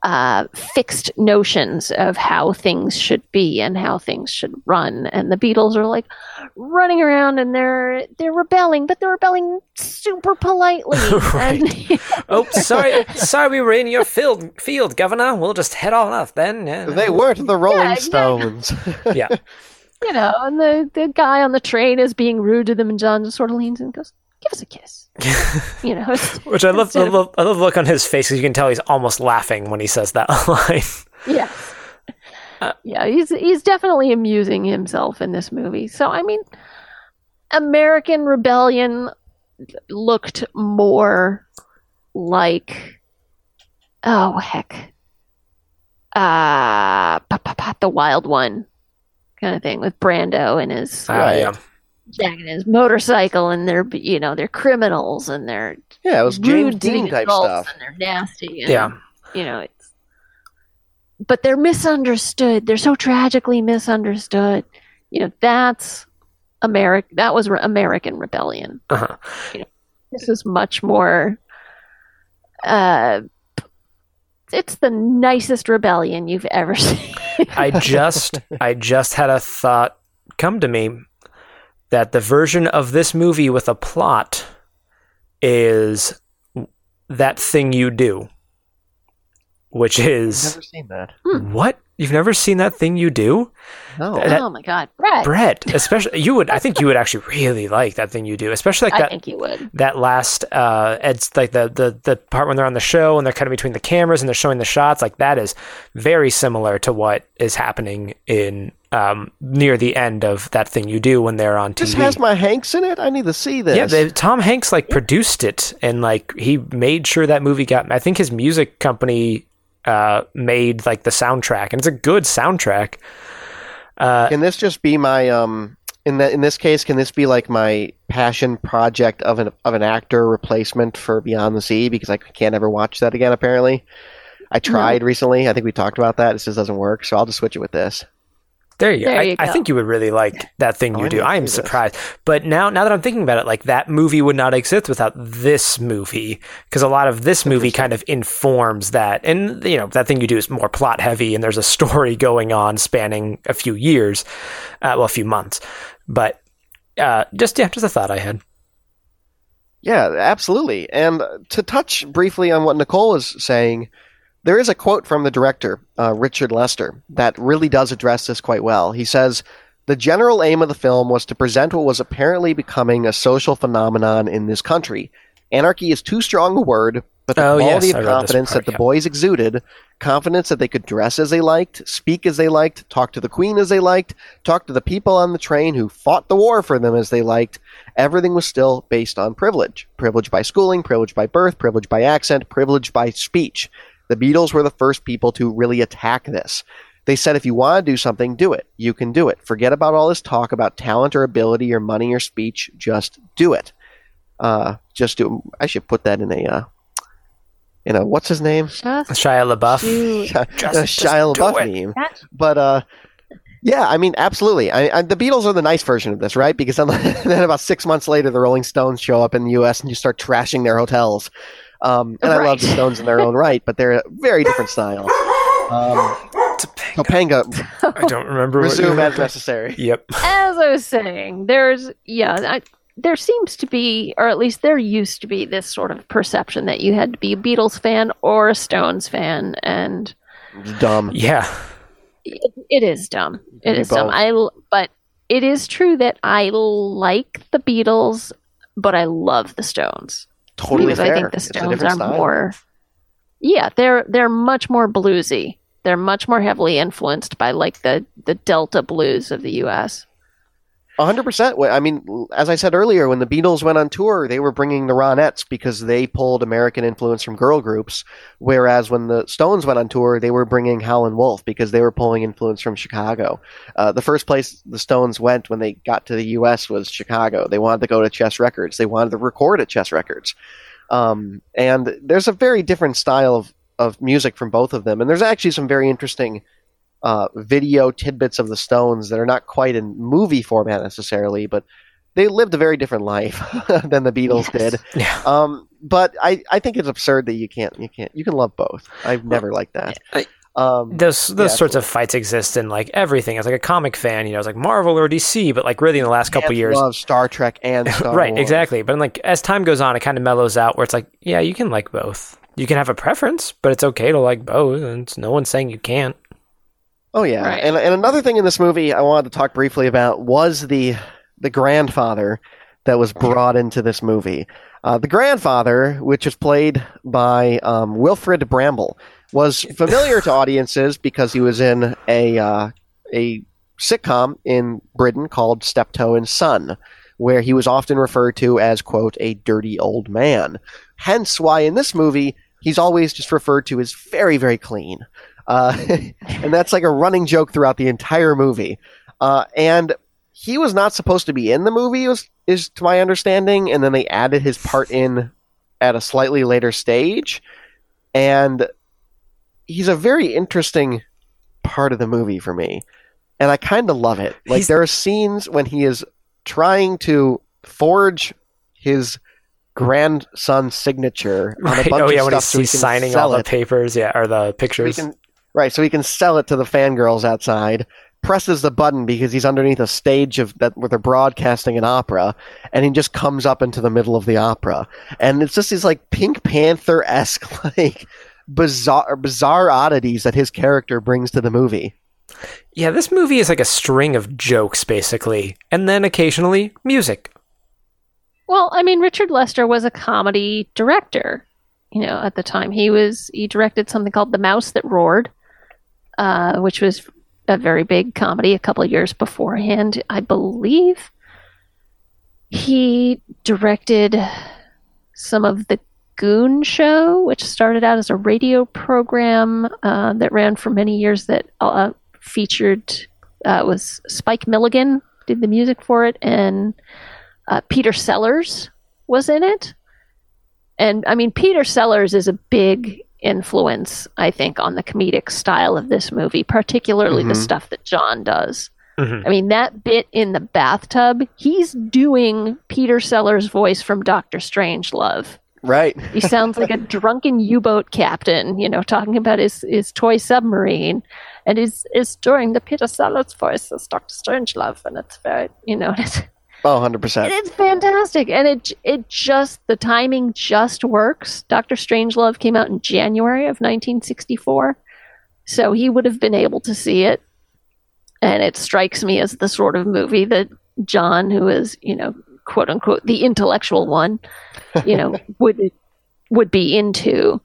Speaker 2: uh, fixed notions of how things should be and how things should run. And the Beatles are like running around and they're they're rebelling, but they're rebelling super politely.
Speaker 3: right.
Speaker 2: And,
Speaker 3: oh, sorry, sorry, we were in your field, field, Governor. We'll just head on off then. Yeah.
Speaker 1: They weren't the Rolling
Speaker 2: Yeah,
Speaker 1: Stones.
Speaker 3: yeah.
Speaker 2: you know, and the, the guy on the train is being rude to them, and John just sort of leans in and goes, "Give us a kiss." You know,
Speaker 3: Which I love, I love, I love the look on his face 'cause you can tell he's almost laughing when he says that line.
Speaker 2: yeah,
Speaker 3: Uh,
Speaker 2: yeah. He's he's definitely amusing himself in this movie. So I mean, American Rebellion looked more like, oh heck, uh, the Wild One kind of thing with Brando and his
Speaker 3: Ah, yeah.
Speaker 2: Jack and his motorcycle, and they're you know they're criminals and they're
Speaker 1: yeah, it was James
Speaker 2: rude to
Speaker 1: Dean type stuff.
Speaker 2: and they're nasty. And,
Speaker 3: Yeah.
Speaker 2: you know it's, but they're misunderstood. They're so tragically misunderstood. You know that's America. That was re- American Rebellion.
Speaker 3: Uh-huh.
Speaker 2: This is much more. Uh, it's the nicest rebellion you've ever seen.
Speaker 3: I just I just had a thought come to me that the version of this movie with a plot is that thing you do, which is
Speaker 1: Never seen that.
Speaker 3: what you've never seen that thing you do,
Speaker 1: No.
Speaker 3: That-
Speaker 2: oh my god, Brett!
Speaker 3: Brett. Especially you would I think you would actually really like that thing you do, especially like
Speaker 2: I
Speaker 3: that
Speaker 2: think you would.
Speaker 3: that last uh it's like the, the the part when they're on the show and they're kind of between the cameras and they're showing the shots like that is very similar to what is happening in um near the end of that thing you do when they're on TV.
Speaker 1: This has my Hanks in it. I need to see this.
Speaker 3: yeah, they, Tom Hanks like produced it and like he made sure that movie got I think his music company uh made like the soundtrack and it's a good soundtrack. Uh
Speaker 1: Can this just be my um in that in this case? Can this be like my passion project of an of an actor replacement for Beyond the Sea? Because I can't ever watch that again. Apparently, I tried recently. I think we talked about that. It just doesn't work. So I'll just switch it with this.
Speaker 3: There you go.
Speaker 2: There
Speaker 3: I,
Speaker 2: you
Speaker 3: I
Speaker 2: go.
Speaker 3: think you would really like that thing
Speaker 1: Oh,
Speaker 3: you do. I am
Speaker 1: see this.
Speaker 3: surprised. But now now that I'm thinking about it, like that movie would not exist without this movie because a lot of this movie kind of informs that. And you know, that thing you do is more plot heavy and there's a story going on spanning a few years, uh, well, a few months. But uh, just yeah, just a thought I had.
Speaker 1: Yeah, absolutely. And to touch briefly on what Nicole was saying, there is a quote from the director, uh, Richard Lester, that really does address this quite well. He says, The general aim of the film was to present what was apparently becoming a social phenomenon in this country. Anarchy is too strong a word, but the
Speaker 3: Oh,
Speaker 1: quality
Speaker 3: yes,
Speaker 1: of confidence
Speaker 3: part,
Speaker 1: that the
Speaker 3: yeah.
Speaker 1: boys exuded, confidence that they could dress as they liked, speak as they liked, talk to the queen as they liked, talk to the people on the train who fought the war for them as they liked, everything was still based on privilege. Privilege by schooling, privilege by birth, privilege by accent, privilege by speech. The Beatles were the first people to really attack this. They said if you want to do something, do it. You can do it. Forget about all this talk about talent or ability or money or speech. Just do it. Uh, just do. I should put that in a uh, in a what's his name?
Speaker 2: Just
Speaker 3: Shia LaBeouf.
Speaker 2: do
Speaker 3: Just-
Speaker 1: Shia
Speaker 3: just do
Speaker 1: LaBeouf
Speaker 3: it.
Speaker 1: meme. But uh, yeah, I mean, absolutely. I, I, the Beatles are the nice version of this, right? Because then, then about six months later, the Rolling Stones show up in the U.S. and you start trashing their hotels. Um, and I love the Stones in their own right, but they're a very different style. Um, Topanga,
Speaker 3: I don't remember. what you
Speaker 1: resume
Speaker 3: were-
Speaker 1: as necessary.
Speaker 3: Yep.
Speaker 2: As I was saying, there's yeah, I, there seems to be, or at least there used to be, this sort of perception that you had to be a Beatles fan or a Stones fan, and
Speaker 1: It's dumb.
Speaker 3: Yeah.
Speaker 2: it, it is dumb. It
Speaker 1: be
Speaker 2: is dumb.
Speaker 1: both.
Speaker 2: I l- but it is true that I like the Beatles, but I love the Stones
Speaker 1: Totally
Speaker 2: because
Speaker 1: fair.
Speaker 2: I think the Stones are
Speaker 1: style.
Speaker 2: more. Yeah, they're they're much more bluesy. They're much more heavily influenced by like the the Delta blues of the U.S.
Speaker 1: Hundred percent. I mean, as I said earlier, when the Beatles went on tour, they were bringing the Ronettes because they pulled American influence from girl groups. Whereas when the Stones went on tour, they were bringing Howlin' Wolf because they were pulling influence from Chicago. Uh, the first place the Stones went when they got to the U.S. was Chicago. They wanted to go to Chess Records. They wanted to record at Chess Records. Um, and there's a very different style of, of music from both of them. And there's actually some very interesting uh, video tidbits of the Stones that are not quite in movie format necessarily, but they lived a very different life than the Beatles
Speaker 2: Yes.
Speaker 1: did.
Speaker 3: Yeah.
Speaker 1: Um, but I, I think it's absurd that you can't you can't you can love both. I've never liked that.
Speaker 3: I-
Speaker 1: Um,
Speaker 3: Those those
Speaker 1: Yeah,
Speaker 3: sorts of fights exist in like everything. As like a comic fan, you know, it's like Marvel or DC, but like really in the last couple years,
Speaker 1: love Star Trek and Star
Speaker 3: right?
Speaker 1: Wars.
Speaker 3: Exactly. But like as time goes on, it kind of mellows out. Where it's like, yeah, you can like both. You can have a preference, but it's okay to like both, and no one's saying you can't.
Speaker 1: Oh yeah,
Speaker 2: Right.
Speaker 1: and and another thing in this movie I wanted to talk briefly about was the the grandfather that was brought into this movie. Uh, the grandfather, which is played by um, Wilfrid Brambell, was familiar to audiences because he was in a uh, a sitcom in Britain called Steptoe and Son, where he was often referred to as quote a dirty old man. Hence, why in this movie he's always just referred to as very very clean. Uh, and that's like a running joke throughout the entire movie. Uh, and he was not supposed to be in the movie, is, is to my understanding, and then they added his part in at a slightly later stage, and he's a very interesting part of the movie for me, and I kind of love it. Like
Speaker 3: He's-
Speaker 1: there are scenes when he is trying to forge his grandson's signature on a bunch
Speaker 3: Oh yeah,
Speaker 1: of
Speaker 3: when
Speaker 1: stuff
Speaker 3: he's,
Speaker 1: so
Speaker 3: he's signing all the
Speaker 1: it.
Speaker 3: papers, yeah, or the
Speaker 1: So he
Speaker 3: pictures.
Speaker 1: can, right, so he can sell it to the fangirls outside. Presses the button because he's underneath a stage of that where they're broadcasting an opera, and he just comes up into the middle of the opera, and it's just these like Pink Panther esque like bizarre bizarre oddities that his character brings to the movie.
Speaker 3: Yeah, this movie is like a string of jokes, basically, and then occasionally music.
Speaker 2: Well, I mean, Richard Lester was a comedy director. You know, at the time he was he directed something called The Mouse That Roared, uh, which was a very big comedy a couple years beforehand, I believe. He directed some of the Goon Show, which started out as a radio program uh, that ran for many years. That uh, featured uh, was Spike Milligan did the music for it, and uh, Peter Sellers was in it. And I mean, Peter Sellers is a big influence, I think, on the comedic style of this movie, particularly the
Speaker 1: Mhm.
Speaker 2: stuff that John does.
Speaker 3: Mhm.
Speaker 2: I mean, that bit in the bathtub, he's doing Peter Sellers' voice from Doctor Strangelove.
Speaker 1: Right.
Speaker 2: He sounds like a drunken U-boat captain, you know, talking about his, his toy submarine, and is is doing the Peter Sellers voice as Doctor Strangelove, and it's very, you know, it's,
Speaker 1: Oh, 100%.
Speaker 2: it's fantastic, and it it just the timing just works. Doctor Strangelove came out in January of 1964, so he would have been able to see it, and it strikes me as the sort of movie that John, who is you know quote unquote the intellectual one, you know would would be into,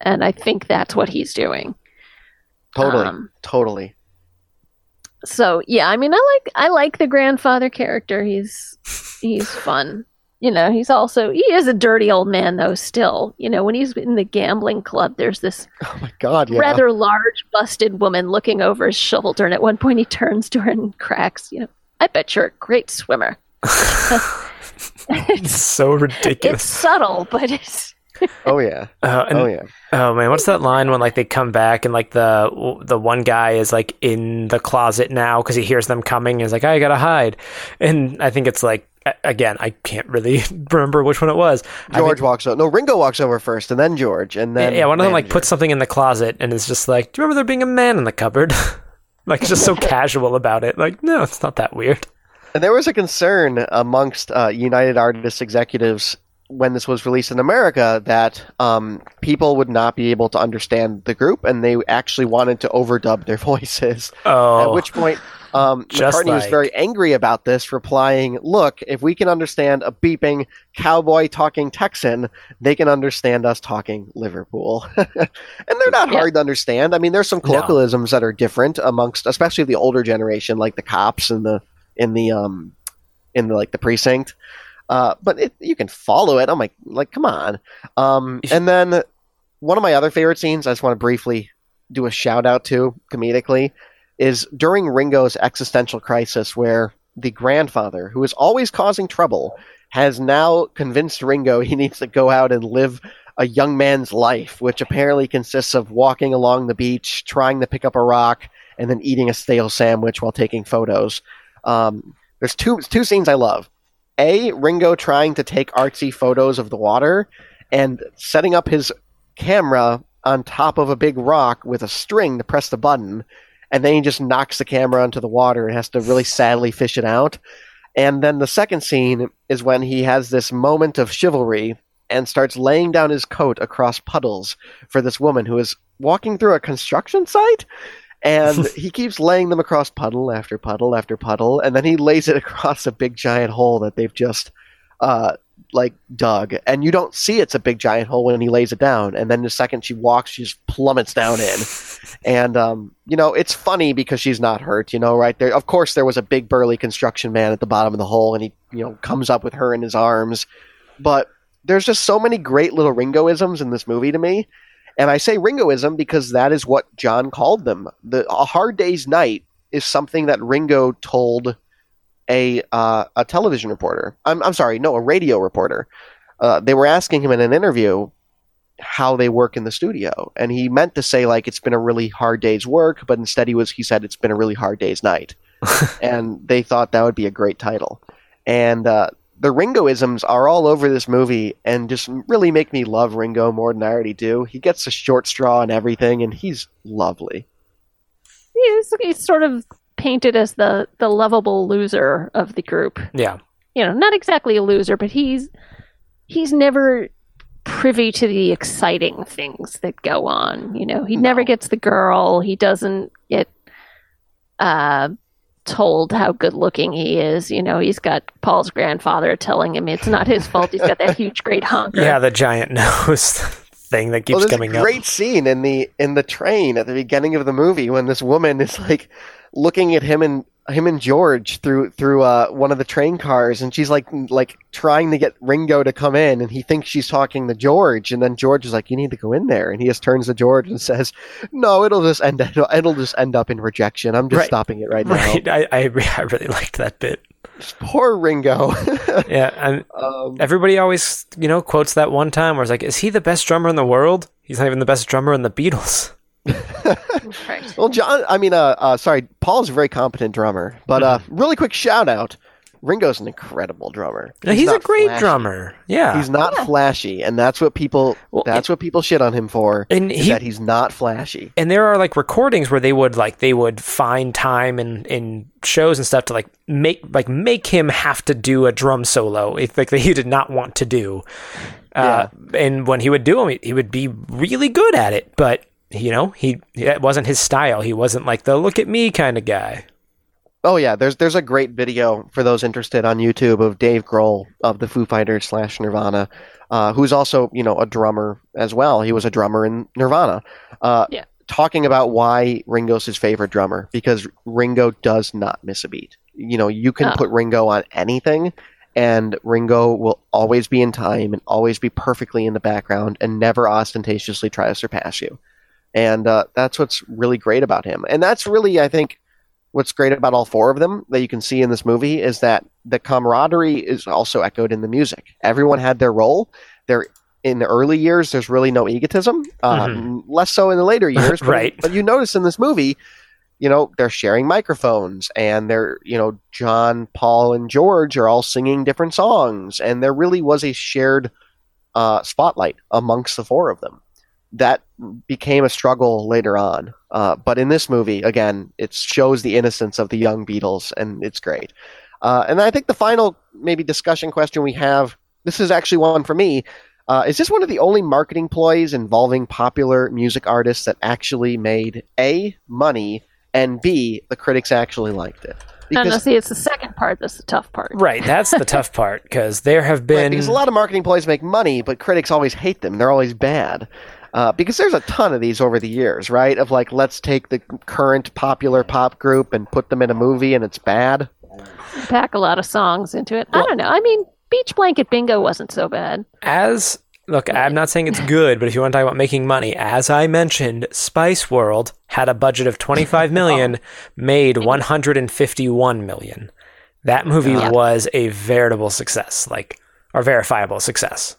Speaker 2: and I think that's what he's doing.
Speaker 1: Totally.
Speaker 2: Um,
Speaker 1: totally.
Speaker 2: So yeah, I mean, I like I like the grandfather character. He's he's fun. You know, he's also he is a dirty old man though. Still, you know, when he's in the gambling club, there's this
Speaker 1: Oh my god, yeah.
Speaker 2: rather large, busted woman looking over his shoulder, and at one point he turns to her and cracks. You know, I bet you're a great swimmer.
Speaker 3: It's so ridiculous.
Speaker 2: It's subtle, but it's
Speaker 1: oh yeah.
Speaker 3: Uh, and,
Speaker 1: Oh yeah.
Speaker 3: Oh man, what's that line when like they come back and like the the one guy is like in the closet now because he hears them coming and is like, I gotta hide, and I think it's like again, I can't really remember which one it was.
Speaker 1: George walks over. No, Ringo walks over first, and then George, and then
Speaker 3: yeah, one of them like puts something in the closet and is just like, "Do you remember there being a man in the cupboard?" like just so casual about it. Like, no, it's not that weird.
Speaker 1: And there was a concern amongst uh, United Artists executives when this was released in America that um, people would not be able to understand the group, and they actually wanted to overdub their voices.
Speaker 3: Oh,
Speaker 1: At which point, um, McCartney was very angry about this, replying, "Look, if we can understand a beeping cowboy talking Texan, they can understand us talking Liverpool." and they're not
Speaker 2: Yeah.
Speaker 1: hard to understand. I mean, there's some
Speaker 3: No.
Speaker 1: colloquialisms that are different amongst, especially the older generation, like the cops and the in the um in the like the precinct. Uh, but it, you can follow it. I'm like, like, come on. Um, and then one of my other favorite scenes, I just want to briefly do a shout out to comedically, is during Ringo's existential crisis, where the grandfather, who is always causing trouble, has now convinced Ringo he needs to go out and live a young man's life, which apparently consists of walking along the beach, trying to pick up a rock, and then eating a stale sandwich while taking photos. Um, there's two two scenes I love. A Ringo trying to take artsy photos of the water and setting up his camera on top of a big rock with a string to press the button, and then he just knocks the camera onto the water and has to really sadly fish it out. And then the second scene is when he has this moment of chivalry and starts laying down his coat across puddles for this woman who is walking through a construction site. And he keeps laying them across puddle after puddle after puddle, and then he lays it across a big giant hole that they've just uh, like dug. And you don't see it's a big giant hole when he lays it down. And then the second she walks, she just plummets down in. And um, you know, it's funny because she's not hurt. You know, right there. Of course, there was a big burly construction man at the bottom of the hole, and he you know comes up with her in his arms. But there's just so many great little Ringoisms in this movie to me. And I say Ringoism because that is what John called them. The A Hard Day's Night is something that Ringo told a uh, a television reporter. I'm I'm sorry, no, a radio reporter. Uh, they were asking him in an interview how they work in the studio, and he meant to say like it's been a really hard day's work, but instead he was he said it's been a really hard day's night, and they thought that would be a great title. And uh, the Ringoisms are all over this movie, and just really make me love Ringo more than I already do. He gets a short straw and everything, and he's lovely.
Speaker 2: He's, he's sort of painted as the the lovable loser of the group.
Speaker 3: yeah.
Speaker 2: You know, not exactly a loser, but he's he's never privy to the exciting things that go on. You know, he never gets the girl. He doesn't get uh, told how good looking he is. You know, he's got Paul's grandfather telling him it's not his fault. He's got that huge, great honker.
Speaker 3: Yeah, the giant nose thing that keeps
Speaker 1: well, there's
Speaker 3: coming
Speaker 1: a
Speaker 3: up.
Speaker 1: great scene in the in the train at the beginning of the movie when this woman is like looking at him and him and George through through uh, one of the train cars, and she's like like trying to get Ringo to come in, and he thinks she's talking to George, and then George is like, "You need to go in there," and he just turns to George and says, "No, it'll just end it'll, it'll just end up in rejection. I'm just
Speaker 3: Right.
Speaker 1: stopping it right,
Speaker 3: Right. I, I, I really liked that bit.
Speaker 1: Poor Ringo.
Speaker 3: Yeah. And
Speaker 1: um,
Speaker 3: everybody always, you know, quotes that one time where it's like, is he the best drummer in the world? He's not even the best drummer in the Beatles.
Speaker 2: Right.
Speaker 1: Well, John, I mean, uh, uh, sorry, Paul's a very competent drummer, but uh,
Speaker 3: Mm-hmm.
Speaker 1: really quick shout out: Ringo's an incredible drummer.
Speaker 3: Yeah, he's, a great
Speaker 1: flashy.
Speaker 3: drummer. Yeah.
Speaker 1: He's not flashy, and that's what people
Speaker 3: Well,
Speaker 1: that's what people shit on him for.
Speaker 3: and
Speaker 1: is
Speaker 3: he
Speaker 1: that he's not flashy.
Speaker 3: and there are like recordings where they would like they would find time in in shows and stuff to like make like make him have to do a drum solo if like that he did not want to do uh and when he would do them he, he would be really good at it but you know he that wasn't his style he wasn't like the look at me kind of guy
Speaker 1: Oh yeah, there's there's a great video for those interested on YouTube of Dave Grohl of the Foo Fighters slash Nirvana, uh, who's also you know a drummer as well. He was a drummer in Nirvana. Uh,
Speaker 2: Yeah.
Speaker 1: Talking about why Ringo's his favorite drummer because Ringo does not miss a beat. You know, you can
Speaker 2: Oh.
Speaker 1: put Ringo on anything, and Ringo will always be in time and always be perfectly in the background and never ostentatiously try to surpass you. And uh, that's what's really great about him. And that's really, I think, what's great about all four of them that you can see in this movie is that the camaraderie is also echoed in the music. Everyone had their role. There in the early years, there's really no egotism. Uh,
Speaker 3: Mhm.
Speaker 1: Less so in the later years, but,
Speaker 3: Right.
Speaker 1: But you notice in this movie, you know, they're sharing microphones and they're, you know, John, Paul, and George are all singing different songs. And there really was a shared uh, spotlight amongst the four of them. That became a struggle later on. Uh, but in this movie, again, it shows the innocence of the young Beatles, and it's great. Uh, and I think the final, maybe, discussion question we have this is actually one for me. Uh, is this one of the only marketing ploys involving popular music artists that actually made A, money, and B, the critics actually liked it?
Speaker 2: no, no, see, it's the second part that's the tough part.
Speaker 3: Right, that's the tough part because there have been
Speaker 1: Right, because a lot of marketing ploys make money, but critics always hate them. They're always bad. Uh, because there's a ton of these over the years, right? Of like, let's take the current popular pop group and put them in a movie, and it's bad.
Speaker 2: Pack a lot of songs into it. I don't know. I mean, Beach Blanket Bingo wasn't so bad.
Speaker 3: as look. I'm not saying it's good, but if you want to talk about making money, as I mentioned, Spice World had a budget of 25 million, made 151 million. That movie
Speaker 2: Yeah.
Speaker 3: was a veritable success, like or verifiable success.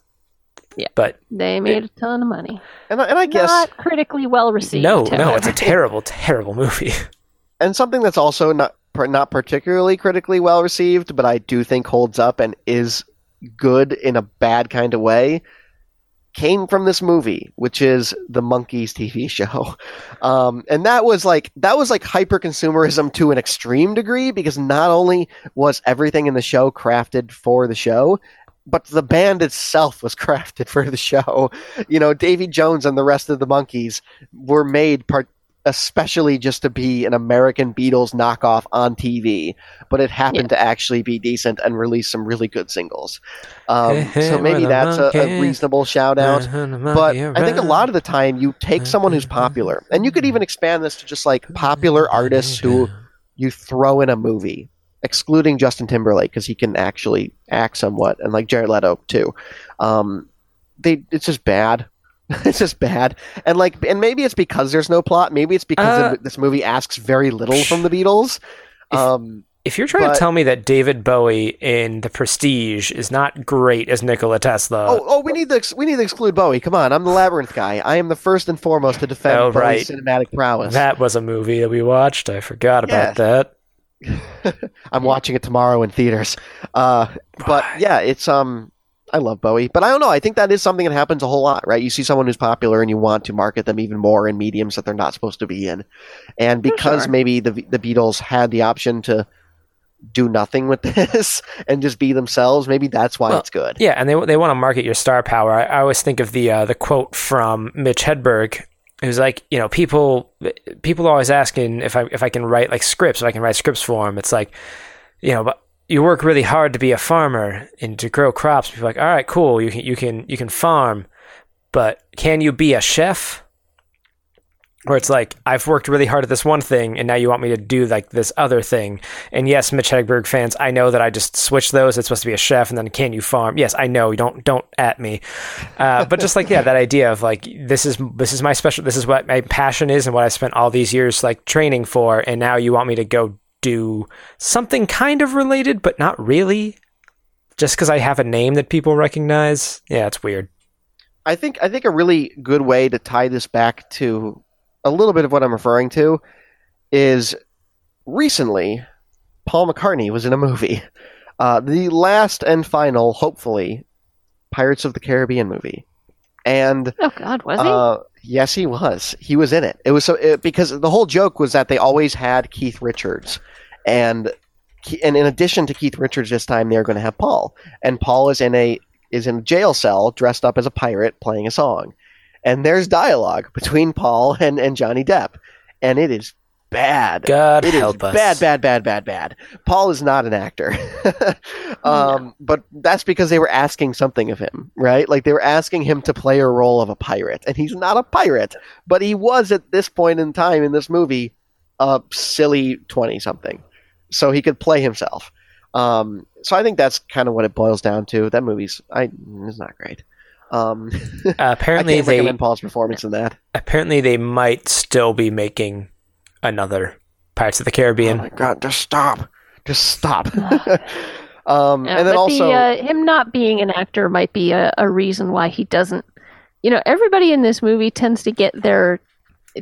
Speaker 2: Yeah.
Speaker 3: but
Speaker 2: They made a ton of money.
Speaker 1: And, I- and I guess,
Speaker 2: Not critically well received.
Speaker 3: no, no, it's a terrible, terrible movie.
Speaker 1: and something that's also not not particularly critically well received, but I do think holds up and is good in a bad kind of way, came from this movie, which is the Monkees TV show. Um, and that was like that was like hyper consumerism to an extreme degree because not only was everything in the show crafted for the show, but the band itself was crafted for the show. You know, Davy Jones and the rest of the Monkees were made part especially just to be an American Beatles knockoff on TV, but it happened to actually be decent and release some really good singles. Um,
Speaker 3: Hey, hey,
Speaker 1: so maybe that's a, a reasonable shout out. But I think a lot of the time you take someone who's popular, and you could even expand this to just like popular artists who you throw in a movie, excluding Justin Timberlake because he can actually act somewhat, and like Jared Leto too. Um, they it's just bad. it's just bad, and like, and maybe it's because there's no plot. Maybe it's because
Speaker 3: Uh,
Speaker 1: this movie asks very little from the Beatles.
Speaker 3: If-
Speaker 1: Um,
Speaker 3: If you're trying
Speaker 1: But-
Speaker 3: to tell me that David Bowie in The Prestige is not great as Nikola Tesla,
Speaker 1: oh, oh, we need to ex- we need to exclude Bowie. Come on, I'm the labyrinth guy. I am the first and foremost to defend
Speaker 3: Oh,
Speaker 1: Bowie's
Speaker 3: right.
Speaker 1: cinematic prowess.
Speaker 3: that was a movie that we watched. I forgot about that.
Speaker 1: I'm watching it tomorrow in theaters. Uh, but yeah, it's um, I love Bowie, but I don't know. I think that is something that happens a whole lot, right? You see someone who's popular and you want to market them even more in mediums that they're not supposed to be in, and because
Speaker 2: sure.
Speaker 1: maybe the the Beatles had the option to do nothing with this and just be themselves, maybe that's why
Speaker 3: Well,
Speaker 1: it's good.
Speaker 3: Yeah, and they they want to market your star power. I, I always think of the uh, the quote from Mitch Hedberg, who's like, you know, people people always asking if I if I can write like scripts, if I can write scripts for them. It's like, you know, but you work really hard to be a farmer and to grow crops. People like, all right, cool, you can you can you can farm, but can you be a chef? Where it's like, I've worked really hard at this one thing, and now you want me to do like this other thing. And yes, Mitch Hedberg fans, I know that I just switched those. It's supposed to be a chef, and then can you farm? Yes, I know. Don't don't at me. Uh, but just like yeah, that idea of like this is this is my special. This is what my passion is, and what I spent all these years like training for. And now you want me to go do something kind of related, but not really, just because I have a name that people recognize. Yeah, it's weird.
Speaker 1: I think I think a really good way to tie this back to a little bit of what I'm referring to is recently Paul McCartney was in a movie, uh, the last and final, hopefully, Pirates of the Caribbean movie, and
Speaker 2: Oh God, was he?
Speaker 1: uh, yes, he was. He was in it. It was so it, because the whole joke was that they always had Keith Richards, and and in addition to Keith Richards this time, they're going to have Paul, and Paul is in a is in a jail cell dressed up as a pirate playing a song, and there's dialogue between Paul and and Johnny Depp, and it is bad.
Speaker 3: God
Speaker 1: It is
Speaker 3: help us.
Speaker 1: bad, bad, bad, bad, bad. Paul is not an actor, um, but that's because they were asking something of him, right? Like they were asking him to play a role of a pirate, and he's not a pirate, but he was at this point in time in this movie a silly twenty-something, so he could play himself. Um, so I think that's kind of what it boils down to. That movie's I it's not great. Um,
Speaker 3: Uh,
Speaker 1: I
Speaker 3: apparently
Speaker 1: can't
Speaker 3: they
Speaker 1: recommend Paul's performance in that.
Speaker 3: apparently they might still be making another Pirates of the Caribbean.
Speaker 1: Oh
Speaker 3: Caribbean.
Speaker 1: my god, just stop. Just stop. um,
Speaker 2: Yeah,
Speaker 1: and then also,
Speaker 2: the, uh, him not being an actor might be a, a reason why he doesn't. You know, everybody in this movie tends to get their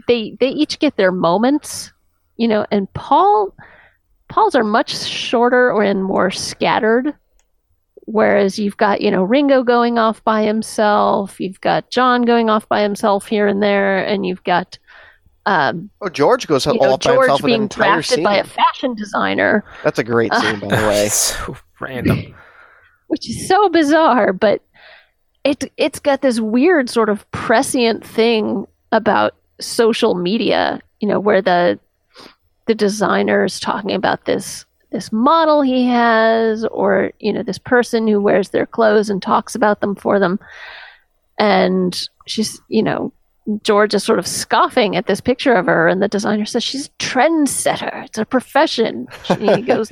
Speaker 2: they they each get their moments you know, and Paul Paul's are much shorter and more scattered. Whereas you've got, you know, Ringo going off by himself, you've got John going off by himself here and there, and you've got um,
Speaker 1: Oh, George goes
Speaker 2: you
Speaker 1: all
Speaker 2: know,
Speaker 1: by
Speaker 2: George
Speaker 1: himself in an
Speaker 2: being
Speaker 1: entire
Speaker 2: drafted
Speaker 1: scene.
Speaker 2: by a fashion designer,
Speaker 1: That's a great scene, by the way.
Speaker 3: so random.
Speaker 2: which is so bizarre, but it it's got this weird sort of prescient thing about social media, you know, where the the designer is talking about this this model he has or you know this person who wears their clothes and talks about them for them and she's you know George is sort of scoffing at this picture of her, and the designer says she's a trendsetter. It's a profession. She, he goes,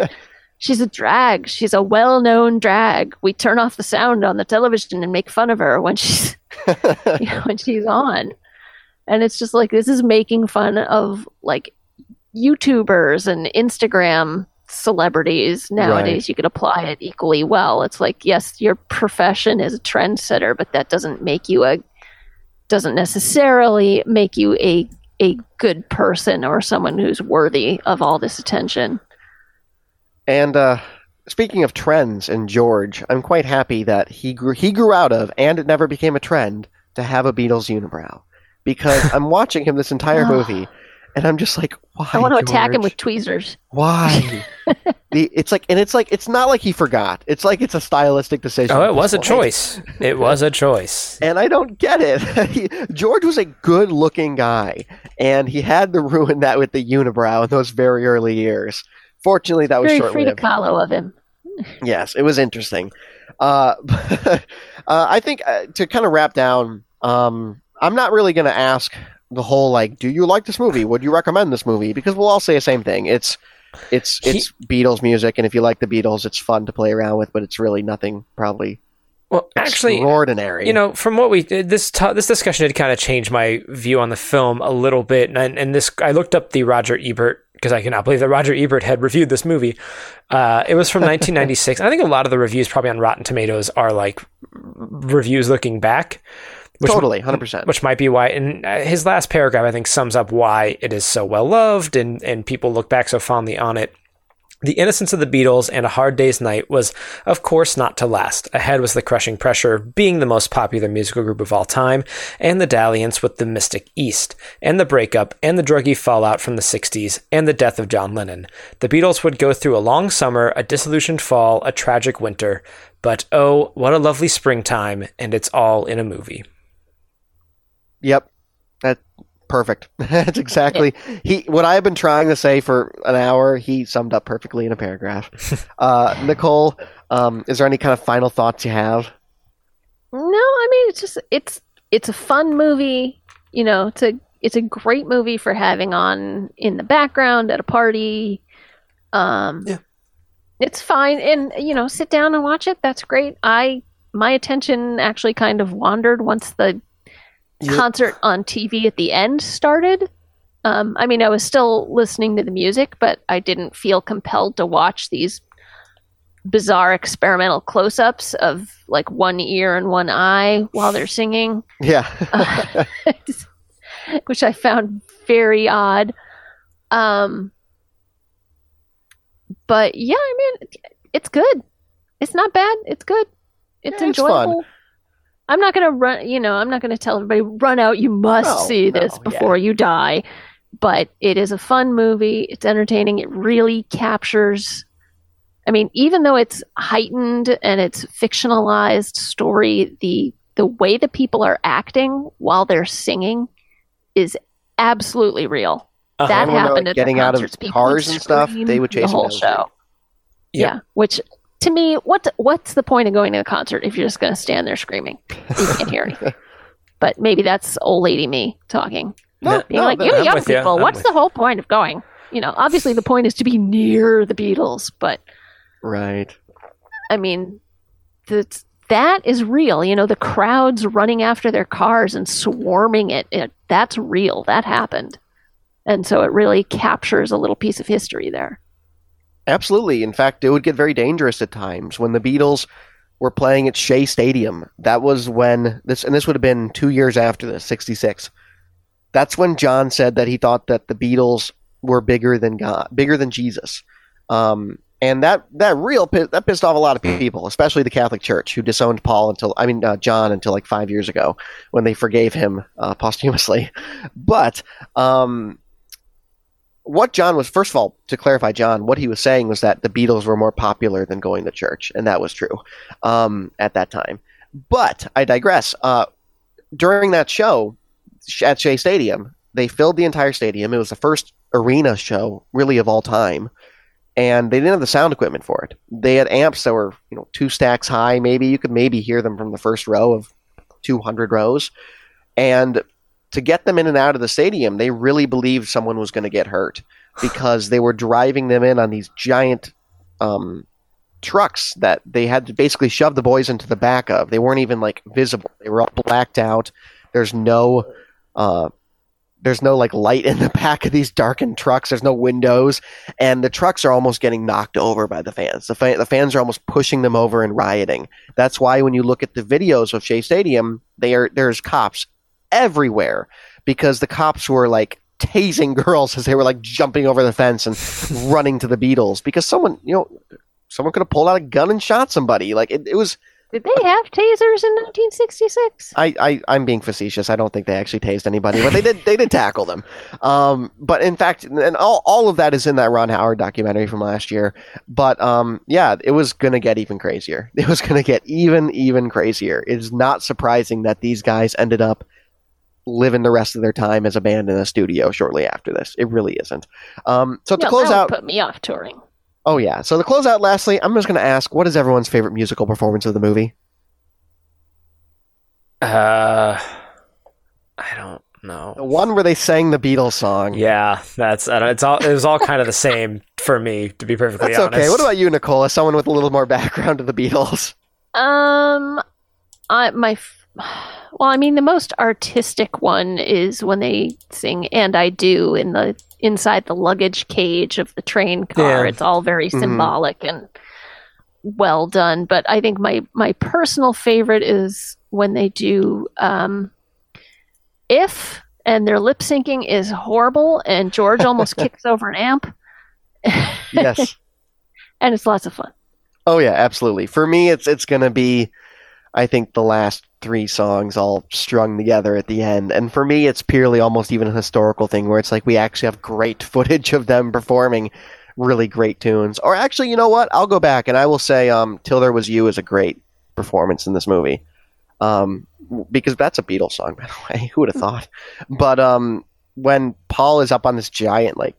Speaker 2: she's a drag. She's a well-known drag. We turn off the sound on the television and make fun of her when she's you know, when she's on. And it's just like this is making fun of like YouTubers and Instagram celebrities nowadays.
Speaker 1: Right.
Speaker 2: You could apply it equally well. It's like yes, your profession is a trendsetter, but that doesn't make you a doesn't necessarily make you a a good person or someone who's worthy of all this attention.
Speaker 1: And uh, speaking of trends and George, I'm quite happy that he grew he grew out of, and it never became a trend to have a Beatles unibrow, because I'm watching him this entire movie, and I'm just like, why?
Speaker 2: I want to attack him with tweezers.
Speaker 1: why? the, it's like, and it's like, it's not like he forgot. It's like it's a stylistic decision.
Speaker 3: Oh, it was a choice. It was a choice.
Speaker 1: And I don't get it. He- George was a good looking guy, and he had to ruin that with the unibrow in those very early years. Fortunately, that was
Speaker 2: Very
Speaker 1: short
Speaker 2: Frida
Speaker 1: lived.
Speaker 2: Kahlo of him.
Speaker 1: Yes, it was interesting. Uh, uh, I think uh, to kind of wrap down, um, I'm not really going to ask the whole like, do you like this movie? Would you recommend this movie? Because we'll all say the same thing. It's it's
Speaker 3: He-
Speaker 1: it's Beatles music, and if you like the Beatles, it's fun to play around with, but it's really nothing probably
Speaker 3: Well, actually,
Speaker 1: extraordinary.
Speaker 3: you know, from what we this t- this discussion had kind of changed my view on the film a little bit, and and this I looked up the Roger Ebert because I cannot believe that Roger Ebert had reviewed this movie. Uh, it was from 1996. I think a lot of the reviews probably on Rotten Tomatoes are like reviews looking back. Which,
Speaker 1: totally, hundred percent.
Speaker 3: which might be why and uh, his last paragraph i think sums up why it is so well loved and and people look back so fondly on it the innocence of the Beatles and A Hard Day's Night was, of course, not to last. Ahead was the crushing pressure of being the most popular musical group of all time, and the dalliance with the Mystic East, and the breakup, and the druggy fallout from the 60s, and the death of John Lennon. The Beatles would go through a long summer, a disillusioned fall, a tragic winter, but oh, what a lovely springtime, and it's all in a movie.
Speaker 1: Yep. That perfect. That's exactly he what I've been trying to say for an hour, he summed up perfectly in a paragraph. uh Nicole, um, is there any kind of final thoughts you have?
Speaker 2: No, I mean it's just it's it's a fun movie. You know, it's a it's a great movie for having on in the background at a party. Um,
Speaker 3: Yeah.
Speaker 2: it's fine, and you know, sit down and watch it. That's great. I my attention actually kind of wandered once the
Speaker 1: Yeah.
Speaker 2: concert on TV at the end started. Um, I mean, I was still listening to the music, but I didn't feel compelled to watch these bizarre experimental close-ups of like one ear and one eye while they're singing,
Speaker 1: Yeah.
Speaker 2: which I found very odd. Um, but yeah, I mean, it's good. It's not bad. It's good. It's
Speaker 1: Yeah, it's fun.
Speaker 2: enjoyable. I'm not gonna run. You know, I'm not gonna tell everybody run out. You must
Speaker 1: No,
Speaker 2: see
Speaker 1: no,
Speaker 2: this
Speaker 1: yeah.
Speaker 2: before you die. But it is a fun movie. It's entertaining. It really captures. I mean, even though it's heightened and it's fictionalized story, the the way the people are acting while they're singing is absolutely real.
Speaker 3: Uh-huh.
Speaker 2: That
Speaker 1: Everyone,
Speaker 2: happened
Speaker 1: like,
Speaker 2: at
Speaker 1: getting
Speaker 2: the
Speaker 1: out of
Speaker 2: concerts. People
Speaker 1: cars and stuff, they would chase
Speaker 2: the
Speaker 1: them
Speaker 2: whole
Speaker 1: down the street.
Speaker 2: show.
Speaker 3: Yeah.
Speaker 2: Yeah. which to me, what what's the point of going to a concert if you're just going to stand there screaming? You can't hear anything. But maybe that's old lady me talking.
Speaker 1: No,
Speaker 2: Being
Speaker 1: no,
Speaker 2: like, you
Speaker 3: I'm
Speaker 2: young people,
Speaker 3: I'm
Speaker 2: what's the whole point of going? You know, obviously the point is to be near the Beatles, but
Speaker 1: Right.
Speaker 2: I mean, that's, that is real. You know, the crowds running after their cars and swarming it, it, that's real. That happened. And so it really captures a little piece of history there.
Speaker 1: Absolutely. In fact, it would get very dangerous at times when the Beatles were playing at Shea Stadium. That was when this, and this would have been two years after this, '66. That's when John said that he thought that the Beatles were bigger than God, bigger than Jesus. Um, and that that real that pissed off a lot of people, especially the Catholic Church, who disowned Paul until I mean uh, John until like five years ago when they forgave him uh, posthumously. But um, what John was first of all to clarify, John, what he was saying was that the Beatles were more popular than going to church, and that was true um, at that time. But I digress. Uh, during that show at Shea Stadium, they filled the entire stadium. It was the first arena show really of all time and they didn't have the sound equipment for it. They had amps that were, you know, two stacks high. Maybe you could maybe hear them from the first row of 200 rows, and to get them in and out of the stadium, they really believed someone was going to get hurt because they were driving them in on these giant um, trucks that they had to basically shove the boys into the back of. They weren't even like visible; they were all blacked out. There's no uh, there's no like light in the back of these darkened trucks. There's no windows, and the trucks are almost getting knocked over by the fans. The, fa- the fans are almost pushing them over and rioting. That's why when you look at the videos of Shea Stadium, they are there's cops everywhere because the cops were like tasing girls as they were like jumping over the fence and running to the Beatles because someone you know someone could have pulled out a gun and shot somebody. Like it, it was
Speaker 2: did they have tasers in 1966?
Speaker 1: I, I I'm being facetious. I don't think they actually tased anybody, but they did they did tackle them. Um, but in fact, and all all of that is in that Ron Howard documentary from last year. But um, yeah, it was gonna get even crazier. It was gonna get even even crazier. It is not surprising that these guys ended up living the rest of their time as a band in a studio shortly after this. It really isn't. Um, so to
Speaker 2: No,
Speaker 1: close
Speaker 2: that would
Speaker 1: out,
Speaker 2: put me off touring.
Speaker 1: oh yeah. So to close out, lastly, I'm just gonna ask, what is everyone's favorite musical performance of the movie?
Speaker 3: Uh, I don't
Speaker 1: The
Speaker 3: know.
Speaker 1: one where they sang the Beatles song.
Speaker 3: Yeah, that's I don't, it's all it was all kind of the same for me to be perfectly
Speaker 1: That's
Speaker 3: honest.
Speaker 1: okay. What about you, Nicole? As someone with a little more background to the Beatles.
Speaker 2: Um, I my f- well, I mean, the most artistic one is when they sing "And I Do" in the inside the luggage cage of the train car.
Speaker 3: Yeah.
Speaker 2: It's all very
Speaker 1: Mhm.
Speaker 2: symbolic and well done. But I think my my personal favorite is when they do um, "If." And their lip syncing is horrible, and George almost kicks over an amp,
Speaker 1: Yes.
Speaker 2: and it's lots of fun.
Speaker 1: oh yeah, absolutely. For me, it's it's gonna be, I think, the last three songs all strung together at the end. And for me, it's purely almost even a historical thing where it's like we actually have great footage of them performing really great tunes. Or actually, you know what? I'll go back and I will say, um, "Till There Was You" is a great performance in this movie. Um, because that's a Beatles song, by the way. Who would have thought? But um, when Paul is up on this giant like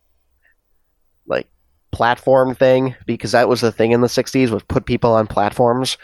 Speaker 1: like platform thing, because that was the thing in the '60s was put people on platforms,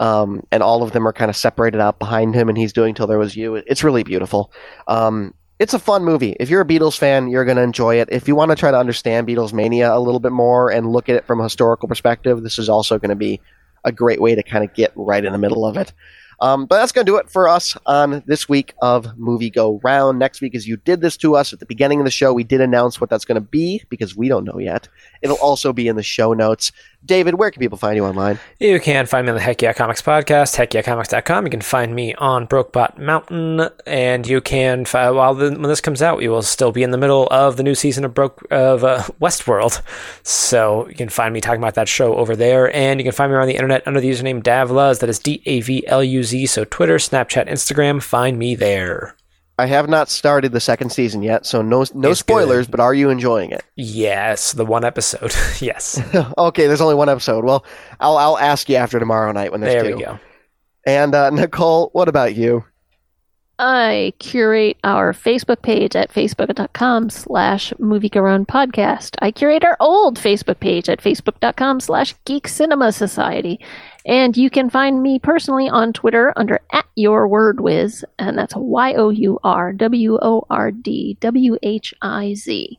Speaker 1: um, and all of them are kind of separated out behind him, and he's doing "Till There Was You." It's really beautiful. Um, it's a fun movie. If you're a Beatles fan, you're going to enjoy it. If you want to try to understand Beatles mania a little bit more and look at it from a historical perspective, this is also going to be a great way to kind of get right in the middle of it. Um, but that's going to do it for us on this week of Movie Go Round. Next week, as you did this to us at the beginning of the show, we did announce what that's going to be because we don't know yet. It'll also be in the show notes. David, where can people find you online?
Speaker 3: You can find me on the Heck Yeah Comics podcast, heckyeahcomics.com. You can find me on Brokebot Mountain, and you can, find, while the, when this comes out, we will still be in the middle of the new season of Broke of uh, Westworld. So you can find me talking about that show over there, and you can find me around the internet under the username Davluz. That is D A V L U Z. So Twitter, Snapchat, Instagram, find me there.
Speaker 1: I have not started the second season yet, so no no
Speaker 3: It's
Speaker 1: spoilers.
Speaker 3: good.
Speaker 1: But are you enjoying it?
Speaker 3: Yes, the one episode. yes,
Speaker 1: okay, there's only one episode. Well, I'll I'll ask you after tomorrow night when there's
Speaker 3: there
Speaker 1: two.
Speaker 3: we go.
Speaker 1: And uh, Nicole, what about you?
Speaker 2: I curate our Facebook page at facebook.com slash moviegaron podcast. I curate our old Facebook page at facebook.com slash geek cinema society. And you can find me personally on Twitter under at your word whiz, and that's Y O U R W O R D W H I Z.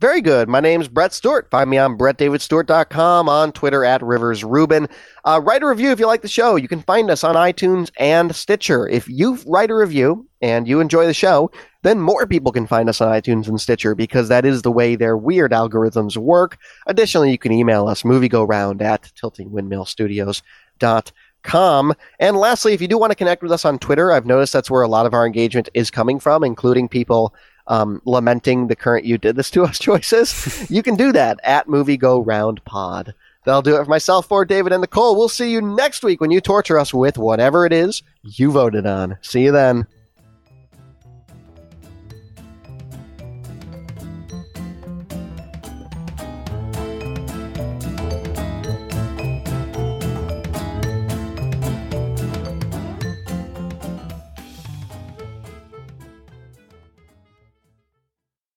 Speaker 1: Very good. My name's Brett Stewart. Find me on brettdavidstewart.com, on Twitter at Rivers Rubin. Uh, write a review if you like the show. You can find us on iTunes and Stitcher. If you write a review and you enjoy the show, then more people can find us on iTunes and Stitcher because that is the way their weird algorithms work. Additionally, you can email us moviegoround at tiltingwindmillstudios.com. And lastly, if you do want to connect with us on Twitter, I've noticed that's where a lot of our engagement is coming from, including people um, lamenting the current "you did this to us" choices, you can do that at Movie Go Round Pod. That'll do it for myself, for David and Nicole. We'll see you next week when you torture us with whatever it is you voted on. See you then.